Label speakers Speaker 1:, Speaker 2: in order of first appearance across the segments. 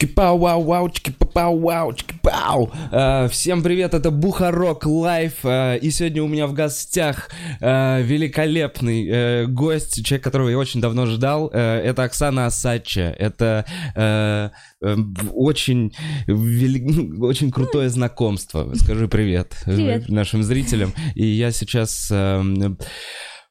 Speaker 1: Чики-пау, вау, вау, чики-пау, вау, чики-пау. А, Всем привет, это Бухарог Лайв. а, И сегодня у меня в гостях а, великолепный э, гость, человек, которого я очень давно ждал. Э, Это Оксана Осадчая. Это э, э, очень, вели- ну, очень крутое знакомство. Скажи привет, э,
Speaker 2: Привет.
Speaker 1: нашим зрителям. И я сейчас...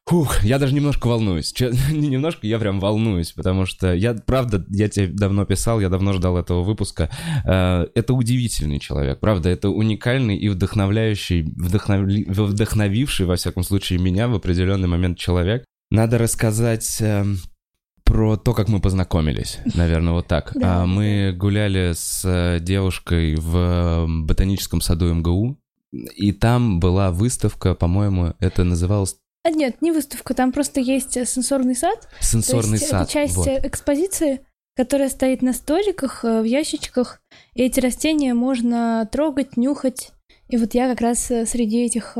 Speaker 1: Фух, я даже немножко волнуюсь. Че- Не немножко, я прям волнуюсь, потому что я, правда, я тебе давно писал, я давно ждал этого выпуска. Э, Это удивительный человек, правда, это уникальный и вдохновляющий, вдохновли- вдохновивший, во всяком случае, меня в определенный момент человек. Надо рассказать эм, про то, как мы познакомились, наверное, вот так.
Speaker 2: Да.
Speaker 1: А, Мы гуляли с э, девушкой в э, ботаническом саду МГУ, и там была выставка, по-моему, это называлось
Speaker 2: А нет, не выставка, там просто есть э, сенсорный сад.
Speaker 1: Сенсорный
Speaker 2: есть
Speaker 1: сад.
Speaker 2: Это часть
Speaker 1: вот.
Speaker 2: э, экспозиции, которая стоит на столиках, э, в ящичках. И эти растения можно трогать, нюхать. И вот я как раз среди этих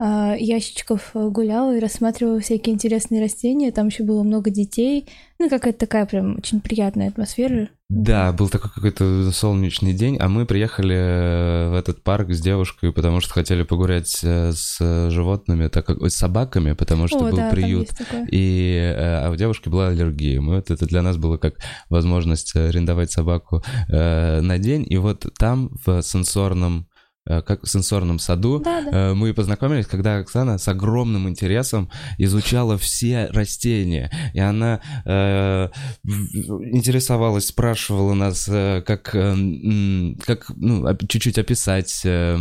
Speaker 2: ящичков э, гуляла и рассматривала всякие интересные растения. Там еще было много детей. Ну, какая-то такая прям очень приятная атмосфера.
Speaker 1: Да, был такой какой-то солнечный день, а мы приехали э, в этот парк с девушкой, потому что хотели погулять э, с животными, так как с собаками, потому что
Speaker 2: О,
Speaker 1: был
Speaker 2: да,
Speaker 1: приют. И а у девушки была аллергия. Мы вот это для нас было как возможность арендовать собаку э, на день. И вот там в сенсорном, как в сенсорном саду
Speaker 2: Да, да.
Speaker 1: Э, мы познакомились, когда Оксана с огромным интересом изучала все растения. И она э, интересовалась, спрашивала нас, э, как, э, как ну, чуть-чуть описать. э,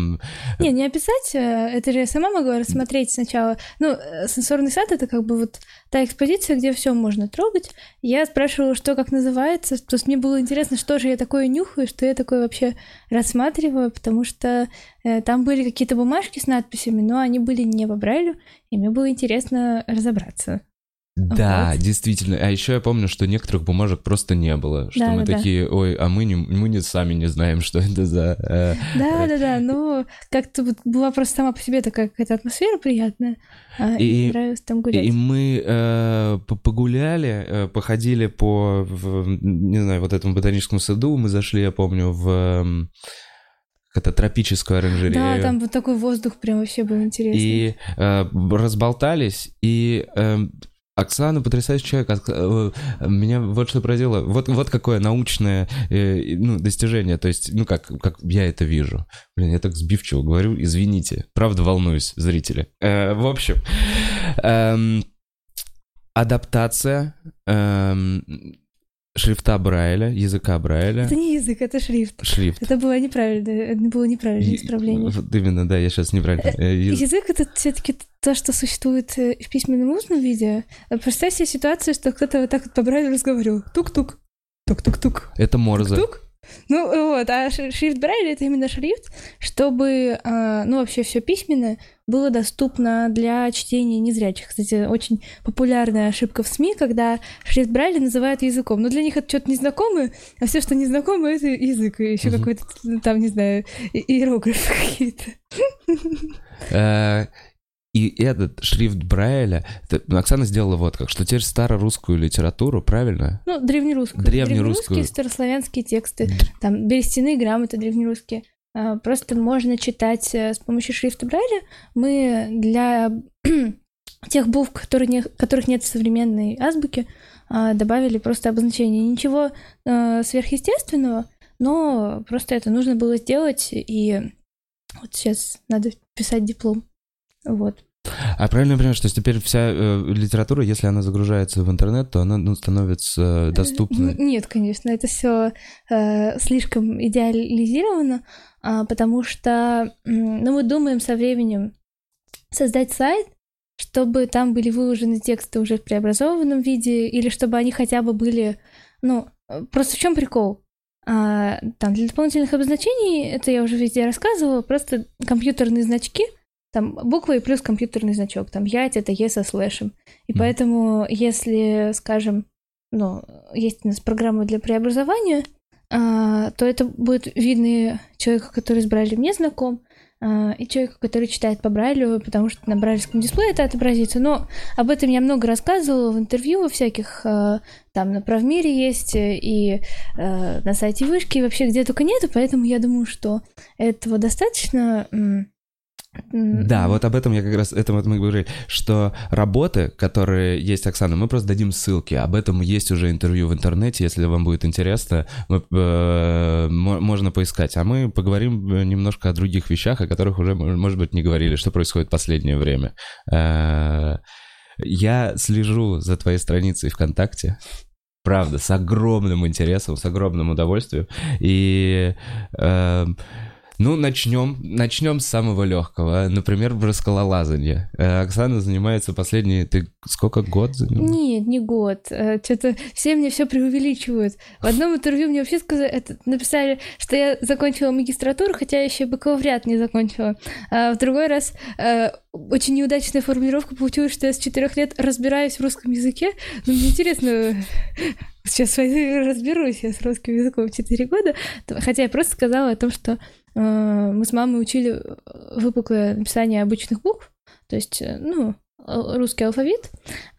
Speaker 2: Не, не описать, э, это же я сама могла рассмотреть сначала. Ну, э, сенсорный сад — это как бы вот та экспозиция, где все можно трогать. Я спрашивала, что как называется, то есть мне было интересно, что же я такое нюхаю, что я такое вообще рассматриваю, потому что э, там были какие-то бумажки с надписями, но они были не по Брайлю, и мне было интересно разобраться.
Speaker 1: Да,
Speaker 2: Вот.
Speaker 1: действительно. А еще я помню, что некоторых бумажек просто не было. Что мы
Speaker 2: Да-да-да.
Speaker 1: такие, ой, а мы, не, мы не сами не знаем, что это за... э,
Speaker 2: Да-да-да, но как-то вот была просто сама по себе такая какая-то атмосфера приятная, а, и, нравилось там гулять.
Speaker 1: И мы э, по- погуляли, э, походили по, в- не знаю, вот этому ботаническому саду. Мы зашли, я помню, в это тропическую оранжерею.
Speaker 2: Да, там вот такой воздух прям вообще был интересный.
Speaker 1: И э, разболтались, и э, Оксана потрясающий человек. Ок- э, Меня вот что поразило. Вот, вот какое научное э, ну, достижение. То есть, ну, как, как я это вижу. Блин, я так сбивчиво говорю, извините. Правда волнуюсь, зрители. Э, в общем, эм, адаптация эм, шрифта Брайля, языка Брайля.
Speaker 2: Это не язык, это шрифт.
Speaker 1: Шрифт.
Speaker 2: Это было неправильно, это было неправильное исправление.
Speaker 1: Вот именно, да, я сейчас неправильно. Э, яз-
Speaker 2: Язык это все-таки то, что существует э, в письменном устном виде. Представь себе ситуацию, что кто-то вот так вот по Брайлю разговаривал. Тук-тук. Тук-тук-тук.
Speaker 1: Это Морзе.
Speaker 2: Тук. Ну вот, а шри- шрифт Брайля это именно шрифт, чтобы, а, ну вообще все письменное было доступно для чтения незрячих. Кстати, очень популярная ошибка в СМИ, когда шрифт Брайля называют языком. Но для них это что-то незнакомое, а все, что незнакомое, это язык. И еще какой-то, ну, там, не знаю, иероглифы какие-то.
Speaker 1: И этот шрифт Брайля, это- Оксана сделала вот как, что теперь старорусскую литературу, правильно?
Speaker 2: Ну, древнерусскую.
Speaker 1: Древнерусскую.
Speaker 2: Древнерусские старославянские тексты. Там берестяные грамоты древнерусские. А, Просто можно читать э, с помощью шрифта Брайля. Мы для тех букв, которые не- которых нет в современной азбуке, а, добавили просто обозначение. Ничего э, сверхъестественного, но просто это нужно было сделать, и вот сейчас надо писать диплом. Вот.
Speaker 1: А правильно я понимаю, что теперь вся э, литература, если она загружается в интернет, то она ну, становится доступной?
Speaker 2: Н- Нет, конечно, это все слишком идеализировано, а, потому что м, ну, мы думаем со временем создать сайт, чтобы там были выложены тексты уже в преобразованном виде, или чтобы они хотя бы были, ну, э, просто в чем прикол? А, там для дополнительных обозначений, это я уже везде рассказывала, просто компьютерные значки, там буква и плюс компьютерный значок, там ять это е со слэшем. И
Speaker 1: Мгм.
Speaker 2: поэтому, если, скажем, ну, есть у нас программа для преобразования, а, то это будет видно человеку, который с Брайлем не знаком, а, и человеку, который читает по Брайлю, потому что на брайлевском дисплее это отобразится. Но об этом я много рассказывала в интервью всяких, а, там на Правмире есть, и а, на сайте Вышки, и вообще где только нету, поэтому я думаю, что этого достаточно
Speaker 1: да, вот об этом я как раз, это вот мы говорили, что работы, которые есть, Оксана, мы просто дадим ссылки, об этом есть уже интервью в интернете, если вам будет интересно, мы, э, можно поискать, а мы поговорим немножко о других вещах, о которых уже, может быть, не говорили, что происходит в последнее время. Э, я слежу за твоей страницей ВКонтакте, правда, с огромным интересом, с огромным удовольствием, и... Э, ну, начнем, начнем с самого легкого. Например, про скалолазание. Э, Оксана занимается последние... Ты сколько год занимаешься?
Speaker 2: Нет, не год. Э, Что-то все мне все преувеличивают. В одном интервью мне вообще сказали, это, написали, что я закончила магистратуру, хотя я еще бакалавриат не закончила. А в другой раз э, очень неудачная формулировка получилась, что я с четырех лет разбираюсь в русском языке. Ну, мне интересно, сейчас разберусь я с русским языком 4 года. Хотя я просто сказала о том, что мы с мамой учили э, выпуклое написание обычных букв, то есть, э, ну, русский алфавит,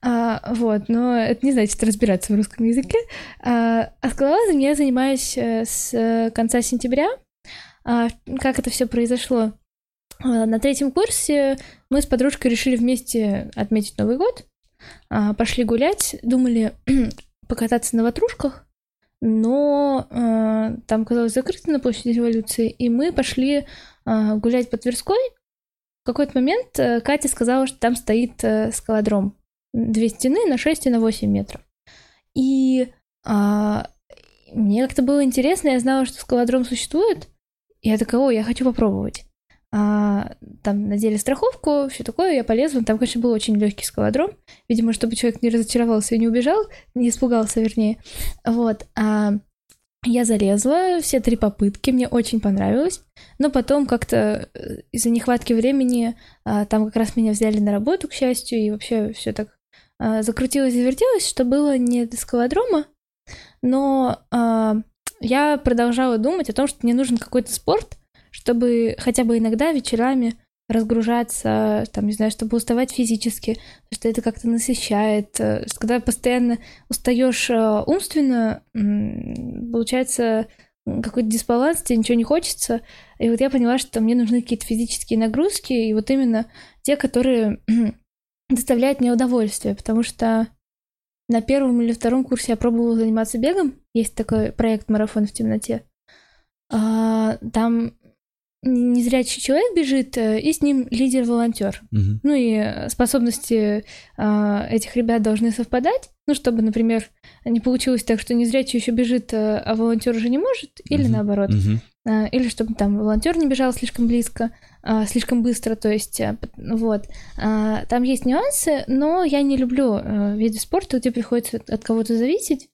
Speaker 2: а, вот, но это не значит разбираться в русском языке. А, а скалолазом я занимаюсь с конца сентября. А, как это все произошло? А, на третьем курсе мы с подружкой решили вместе отметить Новый год, а, пошли гулять, думали покататься на ватрушках, но э, там казалось закрыто на площади революции, и мы пошли э, гулять по Тверской. В какой-то момент э, Катя сказала, что там стоит э, скалодром. Две стены на 6 и на 8 метров. И э, мне как-то было интересно, я знала, что скалодром существует. И я такая, о, я хочу попробовать а, там надели страховку, все такое, я полезла. Там, конечно, был очень легкий скалодром. Видимо, чтобы человек не разочаровался и не убежал, не испугался, вернее. Вот. А я залезла, все три попытки, мне очень понравилось. Но потом как-то э, из-за нехватки времени а, там как раз меня взяли на работу, к счастью, и вообще все так а, закрутилось завертелось, что было не до скалодрома. Но я продолжала думать о том, что мне нужен какой-то спорт, чтобы хотя бы иногда вечерами разгружаться, там, не знаю, чтобы уставать физически, что это как-то насыщает. Э, когда постоянно устаешь э, умственно, получается какой-то дисбаланс, тебе ничего не хочется. И вот я поняла, что мне нужны какие-то физические нагрузки, и вот именно те, которые доставляют мне удовольствие, потому что на первом или втором курсе я пробовала заниматься бегом. Есть такой проект «Марафон в темноте». А, там незрячий человек бежит, э, и с ним лидер-волонтер. Угу. Ну и способности э, этих ребят должны совпадать. Ну, чтобы, например, не получилось так, что незрячий еще бежит, э, а волонтер уже не может, или угу. наоборот. Угу. Э, или чтобы там волонтер не бежал слишком близко, э, слишком быстро, то есть, э, вот. Э, там есть нюансы, но я не люблю э, виды спорта, где приходится от кого-то зависеть.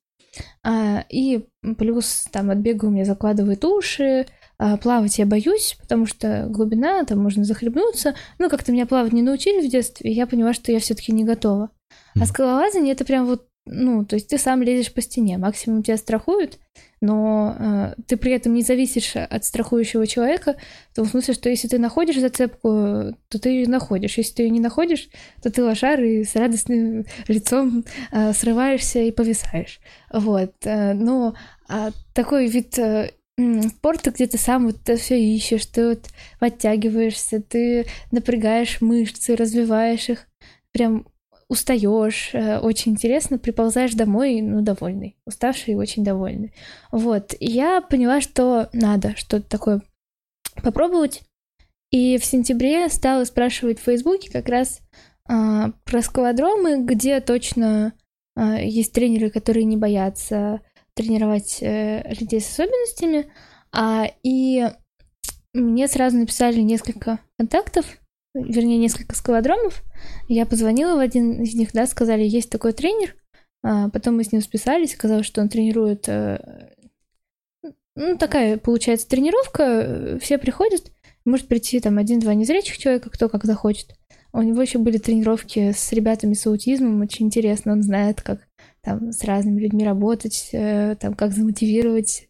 Speaker 2: А, и плюс там от бега у меня закладывают уши, а, плавать я боюсь, потому что глубина, там можно захлебнуться. Ну, как-то меня плавать не научили в детстве, и я поняла, что я все-таки не готова. А скалолазание это прям вот, ну, то есть ты сам лезешь по стене, максимум тебя страхуют, но э, ты при этом не зависишь от страхующего человека, в том смысле, что если ты находишь зацепку, то ты ее находишь. Если ты ее не находишь, то ты лошар и с радостным лицом э, срываешься и повисаешь. Вот. Э, но э, такой вид э, спорт, где ты сам вот это все ищешь, ты вот подтягиваешься, ты напрягаешь мышцы, развиваешь их, прям устаешь, э, очень интересно, приползаешь домой, ну, довольный, уставший и очень довольный. Вот, я поняла, что надо что-то такое попробовать, и в сентябре стала спрашивать в Фейсбуке как раз а, про скалодромы, где точно а, есть тренеры, которые не боятся тренировать э, людей с особенностями. А, и мне сразу написали несколько контактов, вернее, несколько скалодромов. Я позвонила в один из них, да, сказали, есть такой тренер. А, потом мы с ним списались, сказал, что он тренирует... Э, ну, такая, получается, тренировка. Все приходят, может прийти там один-два незрячих человека, кто как захочет. У него еще были тренировки с ребятами с аутизмом, очень интересно, он знает, как там с разными людьми работать, э, там как замотивировать.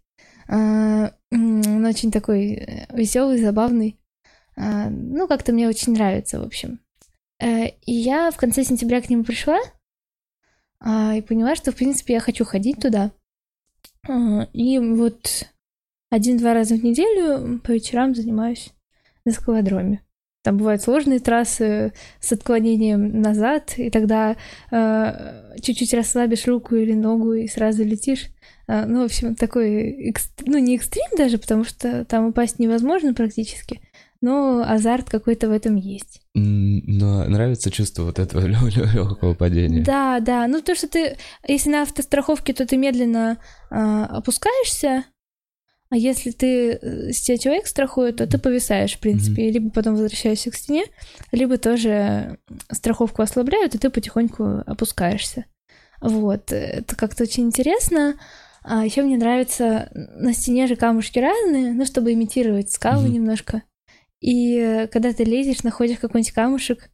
Speaker 2: А, он очень такой э, веселый, забавный. А, ну, как-то мне очень нравится, в общем. Э, и я в конце сентября к нему пришла а, и поняла, что, в принципе, я хочу ходить туда. И вот один-два раза в неделю по вечерам занимаюсь на скалодроме. Там бывают сложные трассы с отклонением назад, и тогда э, чуть-чуть расслабишь руку или ногу и сразу летишь. Э, ну, в общем, такой, экст... ну, не экстрим даже, потому что там упасть невозможно практически, но азарт какой-то в этом есть.
Speaker 1: Но нравится чувство вот этого легкого падения.
Speaker 2: Да, да. Ну, то, что ты, если на автостраховке, то ты медленно э, опускаешься, а если ты э, с тебя человек страхует, то ты повисаешь, в принципе, mm-hmm. либо потом возвращаешься к стене, либо тоже страховку ослабляют, и ты потихоньку опускаешься. Вот, это как-то очень интересно. А еще мне нравится, на стене же камушки разные, ну, чтобы имитировать скалы mm-hmm. немножко. И э, когда ты лезешь, находишь какой-нибудь камушек,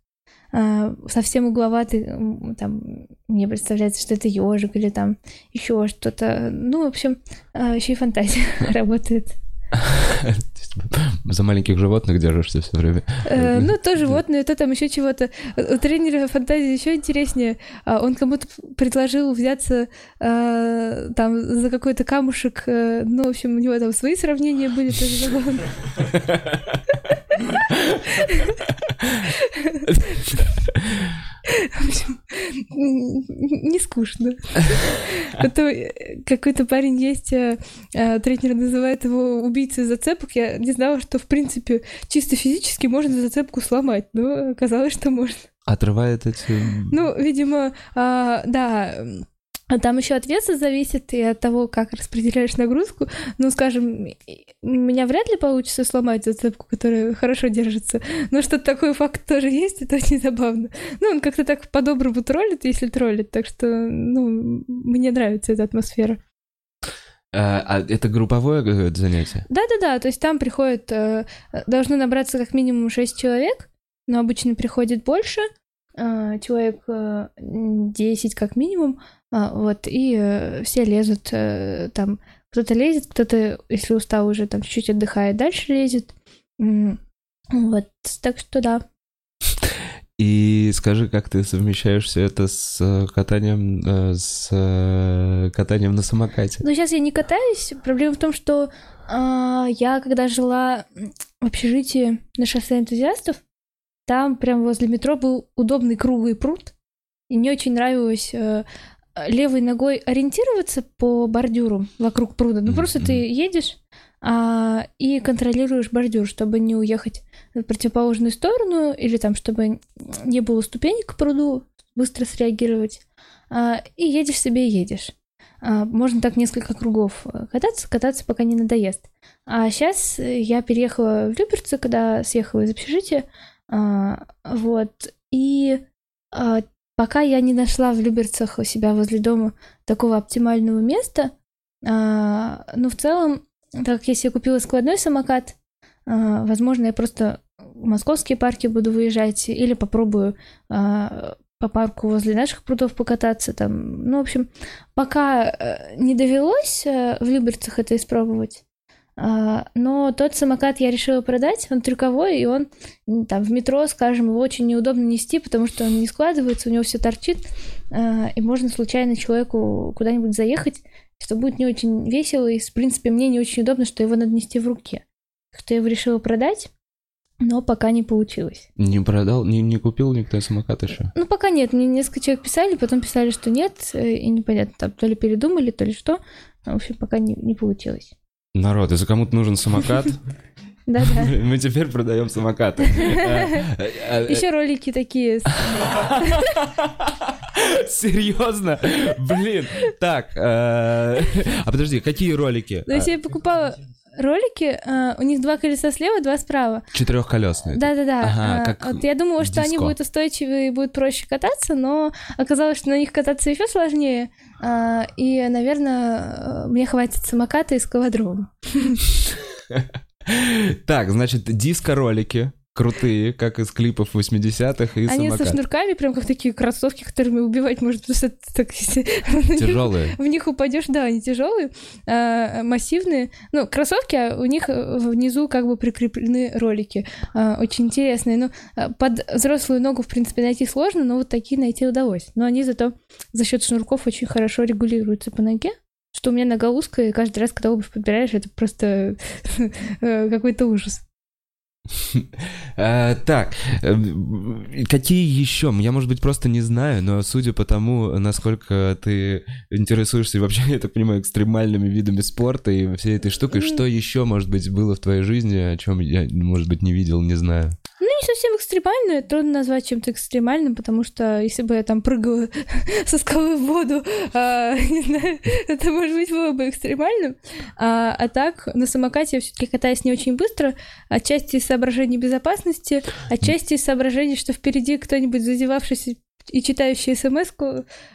Speaker 2: совсем угловатый, там, мне представляется, что это ежик или там еще что-то. Ну, в общем, а, еще и фантазия работает.
Speaker 1: За маленьких животных держишься все время.
Speaker 2: Э, ну, то животные, то там еще чего-то. У тренера фантазии еще интереснее. А, он кому-то предложил взяться там за какой-то камушек. Э, ну, в общем, у него там свои сравнения были тоже забавно. Не скучно. Потом э, какой-то парень есть, э, э, тренер называет его убийцей зацепок. Я не знала, что, в принципе, чисто физически можно зацепку сломать, но оказалось, что можно.
Speaker 1: Отрывает эти...
Speaker 2: Ну, видимо, а, да, а там еще от веса зависит и от того, как распределяешь нагрузку. Ну, скажем, у меня вряд ли получится сломать зацепку, которая хорошо держится. Но что такой факт тоже есть, это очень забавно. Ну, он как-то так по-доброму троллит, если троллит. Так что, ну, мне нравится эта атмосфера.
Speaker 1: А, а это групповое занятие?
Speaker 2: Да-да-да, то есть там приходит, э, должно набраться как минимум 6 человек, но обычно приходит больше, э, человек 10 э, как минимум, а, вот, и э, все лезут э, там, кто-то лезет, кто-то, если устал уже, там чуть-чуть отдыхает, дальше лезет. Вот, так что да.
Speaker 1: И скажи, как ты совмещаешь все это с э, катанием, с катанием на самокате?
Speaker 2: Ну, сейчас я не катаюсь. Проблема в том, что э, я, когда жила в общежитии на шоссе энтузиастов, там прям возле метро был удобный круглый пруд. И мне очень нравилось э, левой ногой ориентироваться по бордюру вокруг пруда. Ну, просто ты едешь а, и контролируешь бордюр, чтобы не уехать в противоположную сторону, или там, чтобы не было ступенек к пруду, быстро среагировать. А, и едешь себе, едешь. А, можно так несколько кругов кататься, кататься, пока не надоест. А сейчас я переехала в Люберцы, когда съехала из общежития. А, вот. И а, Пока я не нашла в Люберцах у себя возле дома такого оптимального места, а, ну, в целом, так как я себе купила складной самокат, возможно, я просто в московские парки буду выезжать или попробую по парку возле наших прудов покататься там. Ну, в общем, пока э, не довелось э, в Люберцах это испробовать, но тот самокат я решила продать, он трюковой, и он там в метро, скажем, его очень неудобно нести, потому что он не складывается, у него все торчит, а, и можно случайно человеку куда-нибудь заехать, что будет не очень весело, и, в принципе, мне не очень удобно, что его надо нести в руке. Так что я его решила продать, но пока не получилось.
Speaker 1: Не продал, не, не купил никто самокат еще?
Speaker 2: Ну, пока нет. Мне несколько человек писали, потом писали, что нет, э, и непонятно, там то ли передумали, то ли что. В общем, пока не, не получилось.
Speaker 1: Народ, если кому-то нужен самокат,
Speaker 2: да-да.
Speaker 1: Мы теперь продаем самокаты.
Speaker 2: Еще ролики такие.
Speaker 1: Серьезно? Блин. Так. Э, а подожди, какие ролики?
Speaker 2: Ну, если я покупала ролики, у них два колеса слева, два справа.
Speaker 1: Четырехколесные.
Speaker 2: Да-да-да. Ага, вот я думала, что они будут устойчивые и будут проще кататься, но оказалось, что на них кататься еще сложнее. А, и, наверное, мне хватит самоката и скалодрома.
Speaker 1: Так, значит, диско-ролики. Крутые, как из клипов 80-х и
Speaker 2: Они
Speaker 1: самокат.
Speaker 2: со шнурками, прям как такие кроссовки, которыми убивать может, потому что так,
Speaker 1: Тяжелые.
Speaker 2: в них упадешь, да, они тяжелые, а, массивные. Ну, кроссовки, а у них э, внизу как бы прикреплены ролики. А, Очень интересные. Ну, а, под взрослую ногу, в принципе, найти сложно, но вот такие найти удалось. Но они зато за счет шнурков очень хорошо регулируются по ноге. Что у меня нога узкая, и каждый раз, когда обувь подбираешь, это просто э, какой-то ужас.
Speaker 1: А, Так, э, какие еще? Я, может быть, просто не знаю, но судя по тому, насколько ты интересуешься вообще, я так понимаю, экстремальными видами спорта и всей этой штукой, что еще, может быть, было в твоей жизни, о чем я, может быть, не видел, не знаю.
Speaker 2: Ну, не совсем экстремально, трудно назвать чем-то экстремальным, потому что если бы я там прыгала со скалы в воду, а, не знаю, это, может быть, было бы экстремальным. А, а так, на самокате я все-таки катаюсь не очень быстро, отчасти из соображений безопасности, отчасти из соображений, что впереди кто-нибудь зазевавшийся и читающий смс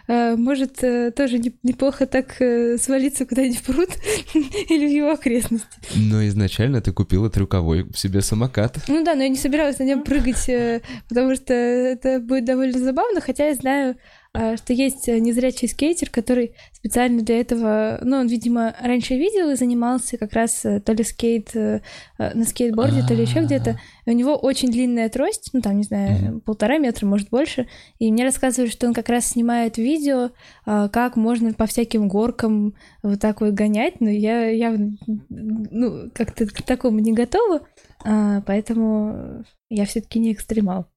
Speaker 2: может э, тоже не- неплохо так э, свалиться куда-нибудь в пруд или в его окрестности.
Speaker 1: Но изначально ты купила трюковой себе самокат.
Speaker 2: Ну да, но я не собиралась на нем прыгать, э, потому что это будет довольно забавно, хотя я знаю, что есть э, незрячий скейтер, который специально для этого, ну, он, видимо, раньше видел и занимался как раз э, то ли скейт э, э, на скейтборде, то ли еще
Speaker 1: А.
Speaker 2: где-то. И у него очень длинная трость, ну, там, не знаю, полтора метра, может, больше. И мне рассказывали, что он как раз снимает видео, а, как можно по всяким горкам вот так вот гонять, но я явно, ну, как-то к такому не готова, а, поэтому я все-таки не экстремал.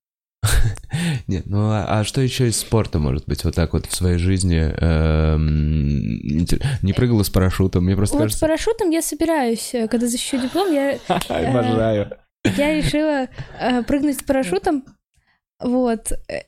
Speaker 1: Нет, ну а, а что еще из спорта, может быть, вот так вот в своей жизни? эм, не прыгала с парашютом, мне просто
Speaker 2: Вот с
Speaker 1: кажется...
Speaker 2: парашютом я собираюсь, э, когда защищу диплом, я,
Speaker 1: Обожаю.
Speaker 2: я решила э, прыгнуть с парашютом, вот. Э,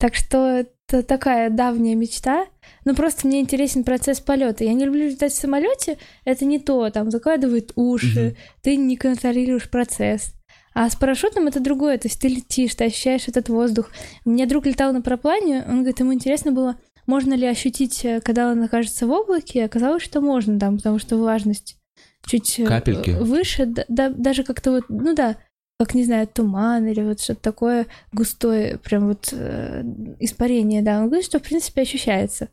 Speaker 2: Так что это такая давняя мечта. Ну, просто мне интересен процесс полета. Я не люблю летать в самолете, это не то, там закладывают уши, ты не контролируешь процесс. А с парашютом это другое, то есть ты летишь, ты ощущаешь этот воздух. У меня друг летал на параплане, он говорит, ему интересно было, можно ли ощутить, э, когда он окажется в облаке, оказалось, что можно там, потому что влажность чуть э,
Speaker 1: Капельки.
Speaker 2: выше, да- да- даже как-то вот, ну да, как, не знаю, туман или вот что-то такое густое, прям вот э, испарение, да. Он говорит, что, в принципе, ощущается.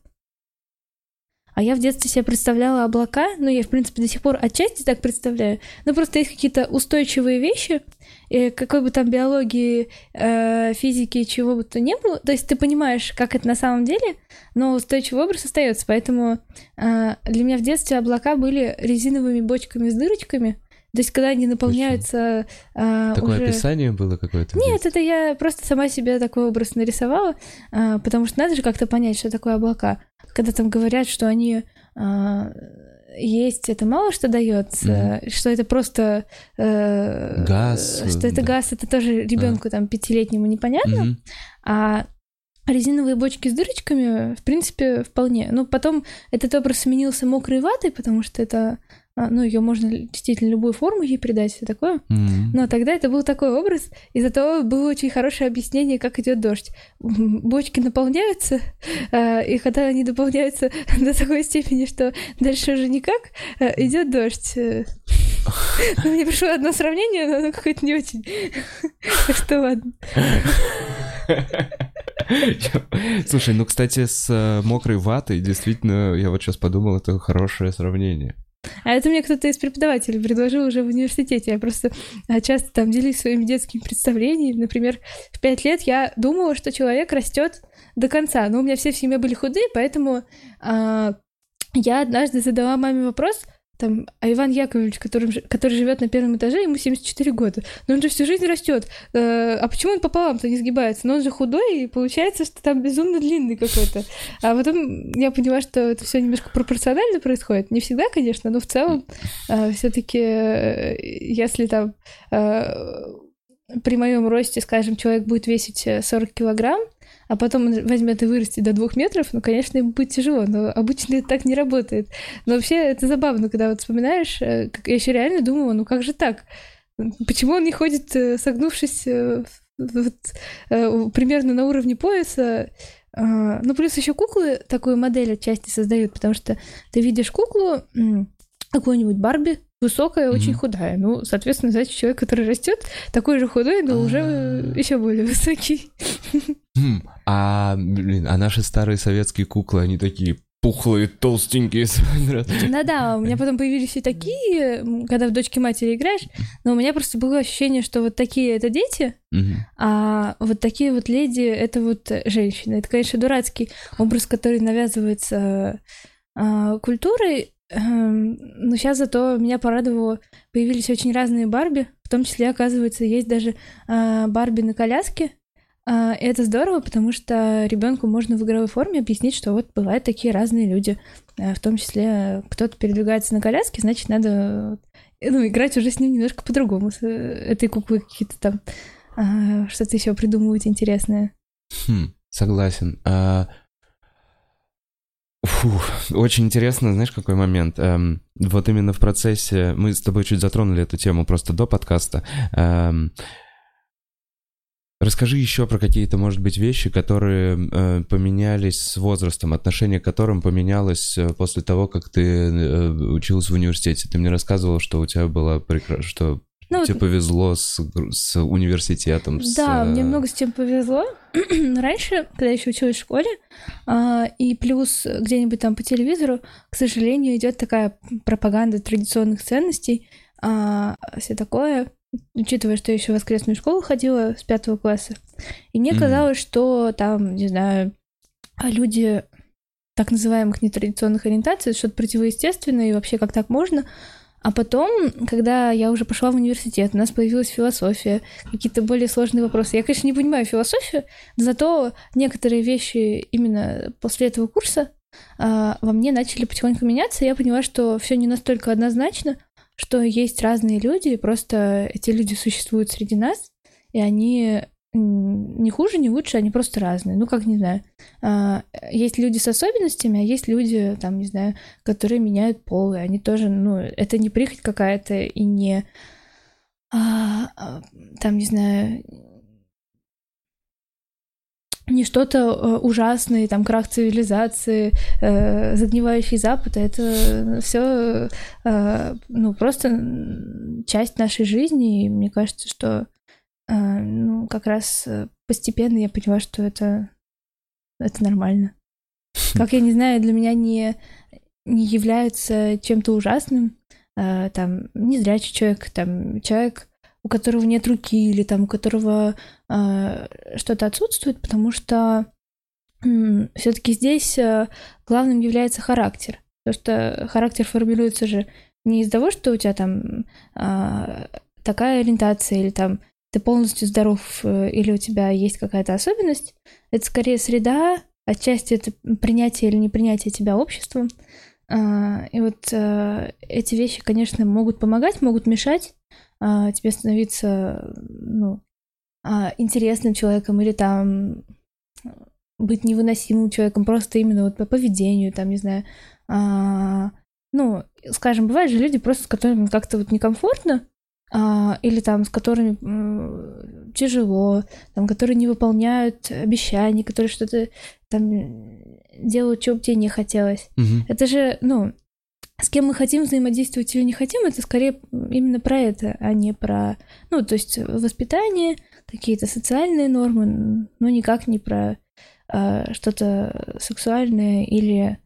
Speaker 2: А я в детстве себе представляла облака, ну, я, в принципе, до сих пор отчасти так представляю, но просто есть какие-то устойчивые вещи, какой бы там биологии, э, физики, чего бы то ни было, то есть ты понимаешь, как это на самом деле, но устойчивый образ остается, поэтому э, для меня в детстве облака были резиновыми бочками с дырочками, то есть когда они наполняются э,
Speaker 1: Такое
Speaker 2: уже...
Speaker 1: описание было какое-то?
Speaker 2: Нет, это я просто сама себе такой образ нарисовала, а, потому что надо же как-то понять, что такое облака. Когда там говорят, что они а, есть, это мало что дается, что это просто э,
Speaker 1: Газ,
Speaker 2: что это
Speaker 1: да.
Speaker 2: газ, это тоже ребенку там пятилетнему непонятно,
Speaker 1: Мгм.
Speaker 2: а резиновые бочки с дырочками, в принципе, вполне. Но потом этот образ сменился мокрой ватой, потому что это, а, ну, ее можно действительно любую форму ей придать, все такое.
Speaker 1: М.
Speaker 2: Но тогда это был такой образ, и зато было очень хорошее объяснение, как идет дождь. Бочки наполняются, а, и когда они наполняются до такой степени, что дальше уже никак, идет дождь. Э, ну, Мне пришло одно сравнение, но оно какое-то не очень. Так что ладно.
Speaker 1: Слушай, ну, кстати, с э, мокрой ватой, действительно, я вот сейчас подумал, это хорошее сравнение.
Speaker 2: А это мне кто-то из преподавателей предложил уже в университете. Я просто а, часто там делюсь своими детскими представлениями. Например, в пять лет я думала, что человек растет до конца. Но у меня все в семье были худые, поэтому а, я однажды задала маме вопрос, там, а Иван Яковлевич, который, который живет на первом этаже, ему 74 года. Но он же всю жизнь растет. а почему он пополам-то не сгибается? Но он же худой, и получается, что там безумно длинный какой-то. А потом я поняла, что это все немножко пропорционально происходит. Не всегда, конечно, но в целом все-таки, если там э, при моем росте, скажем, человек будет весить э, 40 килограмм, а потом он возьмет и вырастет до двух метров, ну, конечно, ему будет тяжело, но обычно это так не работает. Но вообще это забавно, когда вот вспоминаешь, э, как- я еще реально думала, ну как же так? Почему он не ходит, э, согнувшись э, вот, примерно на уровне пояса? А, Ну, плюс еще куклы такую модель отчасти создают, потому что ты видишь куклу, какую-нибудь Барби, высокая, mm-hmm. очень худая. Ну, соответственно, значит, человек, который растет, такой же худой, но уже а. еще более высокий.
Speaker 1: Хм, а, блин, а наши старые советские куклы, они такие пухлые, толстенькие.
Speaker 2: Да-да, у меня потом появились и такие, когда в дочке матери играешь, но у меня просто было ощущение, что вот такие это дети, а вот такие вот леди это вот женщины. Это, конечно, дурацкий образ, который навязывается а, культурой, но сейчас зато меня порадовало, появились очень разные Барби, в том числе, оказывается, есть даже а, Барби на коляске, а, и это здорово, потому что ребенку можно в игровой форме объяснить, что вот бывают такие разные люди. В том числе кто-то передвигается на коляске, значит, надо ну, играть уже с ним немножко по-другому. С этой куклой какие-то там что-то еще придумывать интересное.
Speaker 1: Хм, согласен. А, Фу, очень интересно, знаешь, какой момент? Эм, вот именно в процессе, мы с тобой чуть затронули эту тему просто до подкаста. Эм, расскажи еще про какие-то, может быть, вещи, которые э, поменялись с возрастом, отношение к которым поменялось э, после того, как ты э, училась в университете. Ты мне рассказывал, что у тебя было прекрасно, что ну, Тебе повезло с, с университетом.
Speaker 2: Да,
Speaker 1: с...
Speaker 2: мне много с чем повезло. Раньше, когда я еще училась в школе, а, и плюс где-нибудь там по телевизору, к сожалению, идет такая пропаганда традиционных ценностей, а, все такое, учитывая, что я еще в воскресную школу ходила с пятого класса. И мне mm-hmm. казалось, что там, не знаю, люди так называемых нетрадиционных ориентаций, что-то противоестественное, и вообще как так можно, а потом, когда я уже пошла в университет, у нас появилась философия, какие-то более сложные вопросы. Я, конечно, не понимаю философию, зато некоторые вещи именно после этого курса а, во мне начали потихоньку меняться, я поняла, что все не настолько однозначно, что есть разные люди, и просто эти люди существуют среди нас, и они не хуже, не лучше, они просто разные. Ну, как, не знаю, а, есть люди с особенностями, а есть люди, там, не знаю, которые меняют пол, и они тоже, ну, это не прихоть какая-то и не, а, а там, не знаю, не что-то э, ужасное, там, крах цивилизации, э, загнивающий Запад, это все, э, ну, просто часть нашей жизни, и мне кажется, что ну, как раз э, постепенно я поняла, что это, это нормально. Как я не знаю, для меня не, не является чем-то ужасным. А, там, незрячий человек, там, человек, у которого нет руки или там, у которого а, что-то отсутствует, потому что все-таки здесь а, главным является характер. Потому что характер формируется же не из того, что у тебя там а, такая ориентация или там ты полностью здоров э, или у тебя есть какая-то особенность, это скорее среда, отчасти это принятие или непринятие тебя обществом. А, и вот э, эти вещи, конечно, могут помогать, могут мешать а, тебе становиться ну, а, интересным человеком или там быть невыносимым человеком, просто именно вот по поведению, там, не знаю, ну, скажем, бывают же люди просто, с которыми как-то вот некомфортно, или там с которыми тяжело, там, которые не выполняют обещания, которые что-то там делают, чего бы тебе не хотелось. Угу. Это же, ну, с кем мы хотим взаимодействовать или не хотим, это скорее именно про это, а не про, ну, то есть воспитание, какие-то социальные нормы, но никак не про а, что-то сексуальное или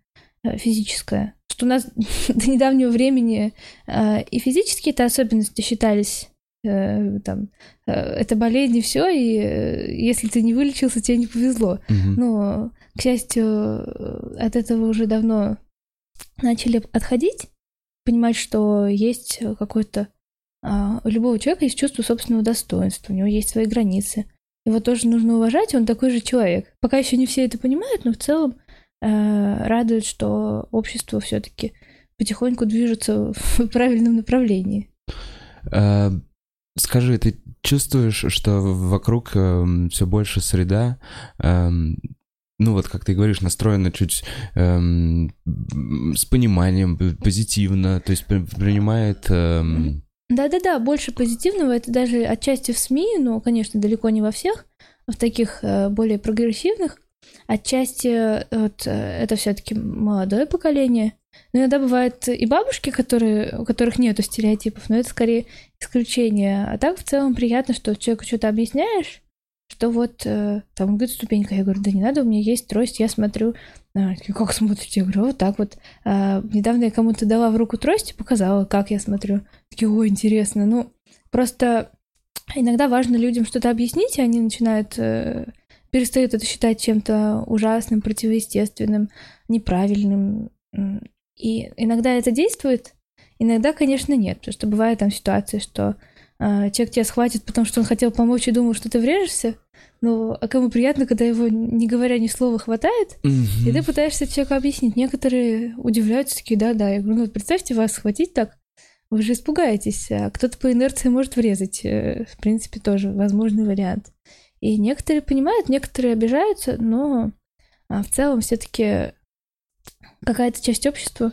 Speaker 2: а, физическое что у нас до недавнего времени э, и физические-то особенности считались э, там, э, это болезнь и все, и э, если ты не вылечился, тебе не повезло. Угу. Но, к счастью, от этого уже давно начали отходить, понимать, что есть какой-то а, у любого человека есть чувство собственного достоинства, у него есть свои границы. Его тоже нужно уважать, он такой же человек. Пока еще не все это понимают, но в целом Э, радует, что общество все-таки потихоньку движется в правильном направлении.
Speaker 1: Э, скажи, ты чувствуешь, что вокруг эм, все больше среда, эм, ну вот, как ты говоришь, настроена чуть эм, с пониманием, позитивно, то есть принимает... Эм...
Speaker 2: Да-да-да, больше позитивного, это даже отчасти в СМИ, но, конечно, далеко не во всех, в таких э, более прогрессивных, Отчасти вот, э, это все-таки молодое поколение, Но иногда бывают и бабушки, которые, у которых нету стереотипов, но это скорее исключение. А так в целом приятно, что человеку что-то объясняешь, что вот э, там где ступенька. Я говорю, да не надо, у меня есть трость, я смотрю. А, как смотрите? Я говорю, вот так вот. А, недавно я кому-то дала в руку трость и показала, как я смотрю. Такие, ой, интересно. Ну, просто иногда важно людям что-то объяснить, и они начинают... Э, перестают это считать чем-то ужасным, противоестественным, неправильным. И иногда это действует, иногда, конечно, нет. Потому что бывает там ситуация, что э, человек тебя схватит, потому что он хотел помочь и думал, что ты врежешься. Ну, а кому приятно, когда его, не говоря ни слова, хватает, mm-hmm. и ты пытаешься человеку объяснить. Некоторые удивляются, такие, да-да. Я говорю, ну, представьте вас схватить так, вы же испугаетесь. А кто-то по инерции может врезать. Э, в принципе, тоже возможный вариант. И некоторые понимают, некоторые обижаются, но а, в целом все-таки какая-то часть общества.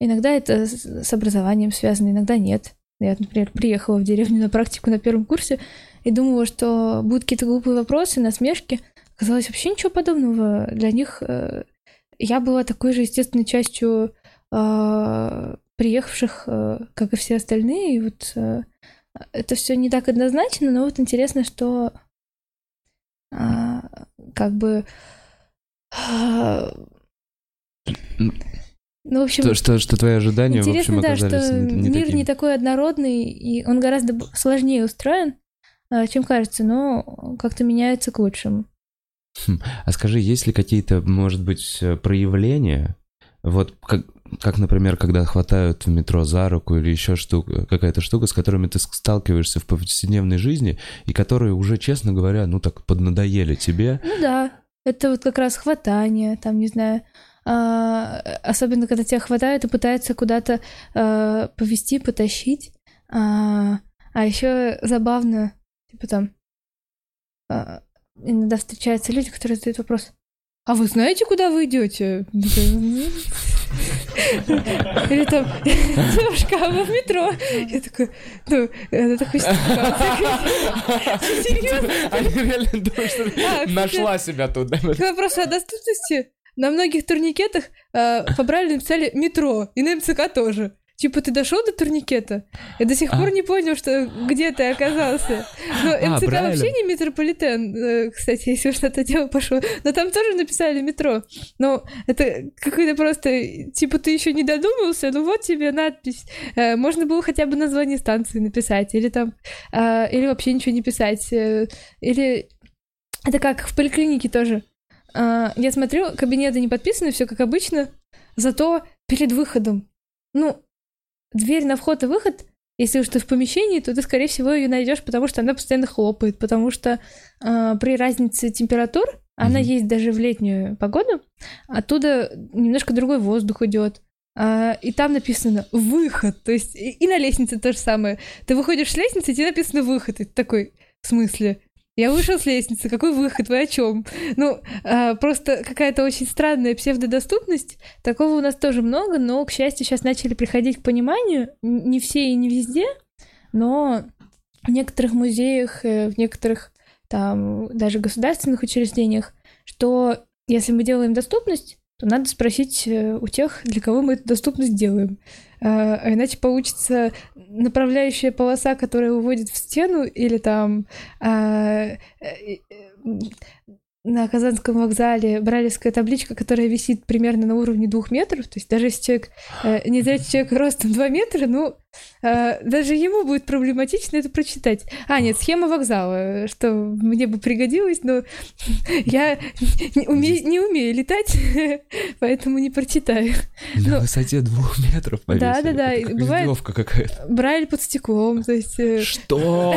Speaker 2: Иногда это с образованием связано, иногда нет. Я, например, приехала в деревню на практику на первом курсе и думала, что будут какие-то глупые вопросы, насмешки. Оказалось, вообще ничего подобного. Для них э, я была такой же естественной частью э, приехавших, э, как и все остальные. И вот э, это все не так однозначно, но вот интересно, что э, как бы
Speaker 1: ну, в общем, что, что, что твои ожидания,
Speaker 2: интересно,
Speaker 1: в общем,
Speaker 2: оказались
Speaker 1: да, что
Speaker 2: не, не мир
Speaker 1: такими.
Speaker 2: не такой однородный, и он гораздо сложнее устроен, а, чем кажется, но как-то меняется к лучшему.
Speaker 1: Хм. А скажи, есть ли какие-то, может быть, проявления, вот как, как, например, когда хватают в метро за руку или еще штука, какая-то штука, с которыми ты сталкиваешься в повседневной жизни, и которые уже, честно говоря, ну так поднадоели тебе?
Speaker 2: Ну да, это вот как раз хватание, там, не знаю, а, особенно когда тебя хватает и пытаются куда-то а, повести, потащить. А, а еще забавно, типа там, а, иногда встречаются люди, которые задают вопрос, а вы знаете, куда вы идете? Или там, девушка, а вы в метро? Я такой, ну, это такой
Speaker 1: Серьезно? Они реально думают, что нашла себя тут.
Speaker 2: К вопросу о доступности, на многих турникетах э, по-правильно написали метро, и на МЦК тоже. Типа, ты дошел до турникета? Я до сих а. пор не понял, что где ты оказался. Но а, МЦК правильно. вообще не метрополитен, э, кстати, если уж это дело пошло. Но там тоже написали метро. Но это какой-то просто... Типа, ты еще не додумался, ну вот тебе надпись. Э, можно было хотя бы название станции написать. Или там... Э, или вообще ничего не писать. Или... Это как в поликлинике тоже. Я смотрю, кабинеты не подписаны, все как обычно. Зато перед выходом ну, дверь на вход и выход, если уж ты в помещении, то ты, скорее всего, ее найдешь, потому что она постоянно хлопает, потому что э, при разнице температур, mm-hmm. она есть даже в летнюю погоду, оттуда немножко другой воздух идет. А, и там написано выход, то есть и, и на лестнице то же самое. Ты выходишь с лестницы, и тебе написано выход, и ты такой, в смысле? Я вышел с лестницы, какой выход, вы о чем? Ну, а, просто какая-то очень странная псевдодоступность. Такого у нас тоже много, но, к счастью, сейчас начали приходить к пониманию. Не все и не везде, но в некоторых музеях, э, в некоторых там даже государственных учреждениях, что если мы делаем доступность, то надо спросить э, у тех, для кого мы эту доступность делаем. А, а иначе получится направляющая полоса, которая выводит в стену, или там а, э, на Казанском вокзале бралевская табличка, которая висит примерно на уровне двух метров. То есть даже если человек, э, не зрячий человек ростом 2 метра, ну, э, даже ему будет проблематично это прочитать. А, нет, схема вокзала, что мне бы пригодилось, но я не умею, не умею летать, поэтому не прочитаю.
Speaker 1: На но... высоте двух метров повесили.
Speaker 2: Да, да, да.
Speaker 1: Это бывает
Speaker 2: какая-то. Брали под стеклом, то есть... Э,
Speaker 1: что?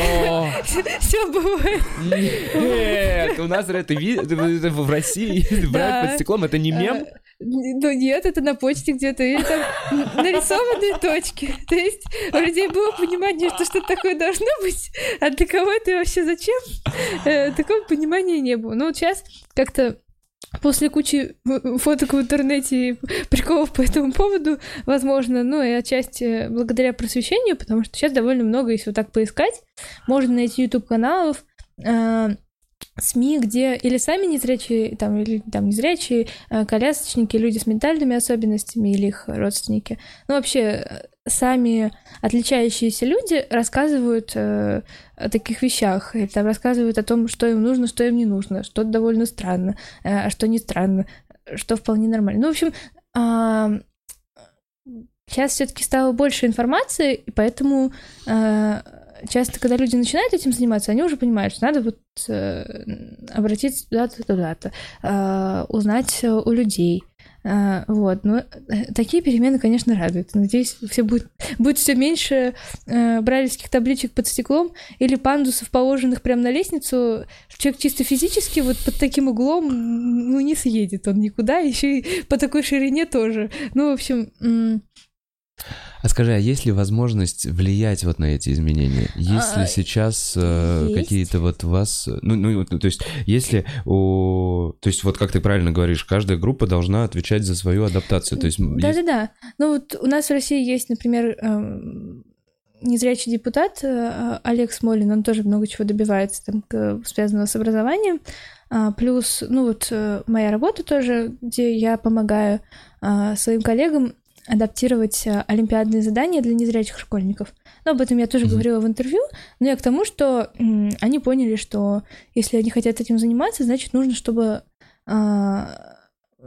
Speaker 2: Все бывает.
Speaker 1: Нет, у нас это в России брать под стеклом, это не мем?
Speaker 2: Ну нет, это на почте где-то, или там нарисованные точки. То есть у людей было понимание, что что-то такое должно быть, а для кого это вообще зачем? Э, такого понимания не было. Но вот сейчас как-то после кучи фоток в интернете и приколов по этому поводу, возможно, ну и отчасти благодаря просвещению, потому что сейчас довольно много, если вот так поискать, можно найти YouTube-каналов, СМИ, где или сами незрячие, там, или там незрячие, э, колясочники, люди с ментальными особенностями или их родственники. Ну, вообще, э, сами отличающиеся люди рассказывают э, о таких вещах, и там рассказывают о том, что им нужно, что им не нужно, что довольно странно, э, а что не странно, что вполне нормально. Ну, в общем, э, сейчас все-таки стало больше информации, и поэтому часто, когда люди начинают этим заниматься, они уже понимают, что надо вот э, обратиться туда-то, туда-то, э, узнать у людей. Э, вот, но э, такие перемены, конечно, радуют. Надеюсь, все будет, будет все меньше э, брайлевских табличек под стеклом или пандусов, положенных прямо на лестницу. Человек чисто физически вот под таким углом ну, не съедет он никуда, еще и по такой ширине тоже. Ну, в общем,
Speaker 1: а скажи, а есть ли возможность влиять вот на эти изменения? Есть ли а, сейчас э, какие-то вот вас, ну, ну, то есть, если у, то есть, вот как ты правильно говоришь, каждая группа должна отвечать за свою адаптацию, то есть.
Speaker 2: Да-да-да. Ну вот у нас в России есть, например, эм, незрячий депутат э, Олег Смолин, он тоже много чего добивается там, связанного с образованием. А, плюс, ну вот э, моя работа тоже, где я помогаю а, своим коллегам адаптировать э, олимпиадные задания для незрячих школьников. Но об этом я тоже mm-hmm. говорила в интервью, но я к тому, что они поняли, что если они хотят этим заниматься, значит нужно, чтобы а,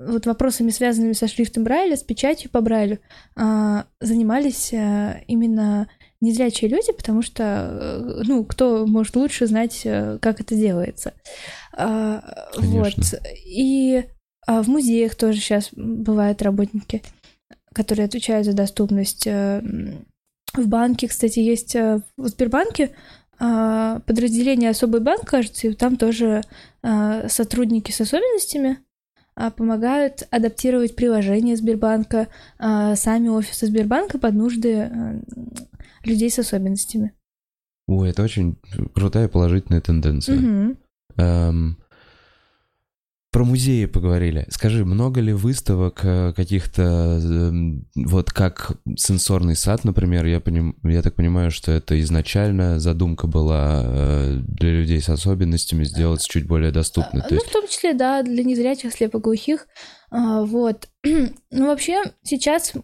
Speaker 2: вот вопросами, связанными со шрифтом Брайля, с печатью по Брайлю, а, занимались а, именно незрячие люди, потому что, ну, кто может лучше знать, как это делается. А, вот. И а в музеях тоже сейчас бывают работники которые отвечают за доступность. Э, в банке, кстати, есть э, в Сбербанке а, подразделение «Особый банк», кажется, и там тоже а, сотрудники с особенностями а, помогают адаптировать приложение Сбербанка, сами офисы Сбербанка под нужды э, людей с особенностями.
Speaker 1: Ой, это очень крутая положительная тенденция. Угу. Эм, про музеи поговорили. Скажи, много ли выставок э, каких-то, эм, вот как сенсорный сад, например, я, поним, я так понимаю, что это изначально задумка была э, для людей с особенностями сделать чуть более доступной.
Speaker 2: Ну, есть... в том числе, да, для незрячих, слепоглухих. А, вот. Ну, вообще, сейчас,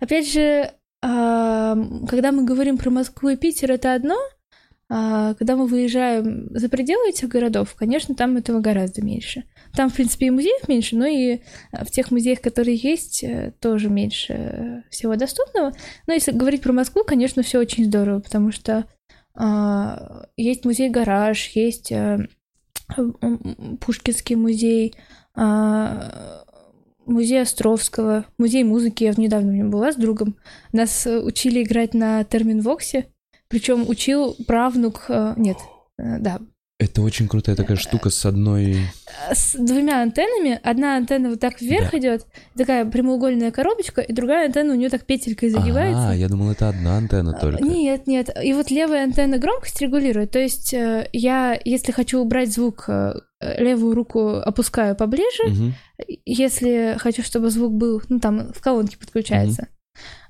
Speaker 2: опять же, а, когда мы говорим про Москву и Питер, это одно — а, когда мы выезжаем за пределы этих городов, конечно, там этого гораздо меньше. Там, в принципе, и музеев меньше, но и в тех музеях, которые есть, э, тоже меньше всего доступного. Но если говорить про Москву, конечно, все очень здорово, потому что а, есть музей-гараж, есть а, Пушкинский музей, а, музей Островского, музей музыки. Я недавно в нем была с другом. Нас учили играть на терминвоксе. Причем учил правнук, э, нет, э, да.
Speaker 1: Это очень крутая такая штука с одной...
Speaker 2: С двумя антеннами. Одна антенна вот так вверх да. идет, такая прямоугольная коробочка, и другая антенна у нее так петелькой загибается.
Speaker 1: А, я думал, это одна антенна только.
Speaker 2: Нет, нет. И вот левая антенна громкость регулирует. То есть э, я, если хочу убрать звук, левую руку опускаю поближе. Угу. Если хочу, чтобы звук был, ну там в колонке подключается,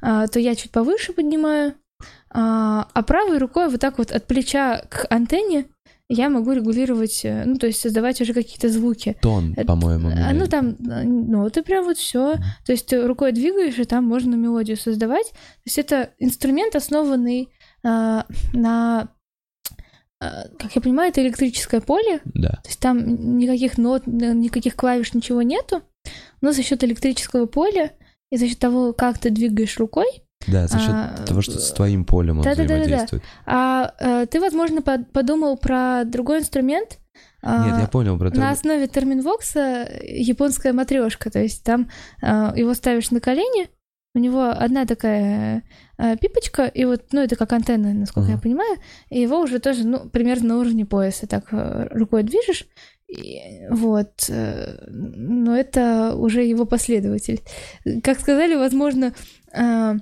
Speaker 2: угу. то я чуть повыше поднимаю. А, а правой рукой вот так вот от плеча к антенне я могу регулировать, э, ну, то есть создавать уже какие-то звуки.
Speaker 1: Тон, по-моему.
Speaker 2: А, ну, там, э, ну, ты прям вот все. То есть ты рукой двигаешь, и там можно мелодию создавать. То есть это инструмент, основанный а, на а, как я понимаю, это электрическое поле.
Speaker 1: Да.
Speaker 2: То есть там никаких нот, никаких клавиш, ничего нету. Но за счет электрического поля и за счет того, как ты двигаешь рукой,
Speaker 1: да, за счет а, того, что с твоим полем он да, взаимодействует. Да,
Speaker 2: да, да. А, а ты, возможно, подумал про другой инструмент?
Speaker 1: Нет, я понял про
Speaker 2: На основе терминвокса японская матрешка, то есть там а, его ставишь на колени, у него одна такая а, пипочка, и вот, ну, это как антенна, насколько uh-huh. я понимаю, и его уже тоже, ну, примерно на уровне пояса, так э, рукой движешь, и, вот, э, но это уже его последователь. Как сказали, возможно, а,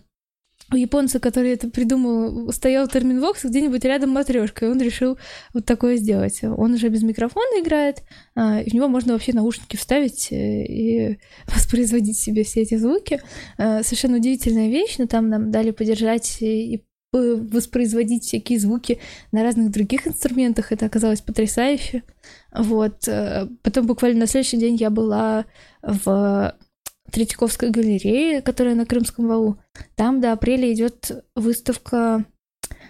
Speaker 2: у японца, который это придумал, стоял терминвокс где-нибудь рядом матрешка, и он решил вот такое сделать. Он уже без микрофона играет, а, и в него можно вообще наушники вставить э, и воспроизводить себе все эти звуки. А, совершенно удивительная вещь, но там нам дали подержать и воспроизводить всякие звуки на разных других инструментах. Это оказалось потрясающе. Вот. Э, потом буквально на следующий день я была в Третьяковской галерее, которая на Крымском валу. Там до апреля идет выставка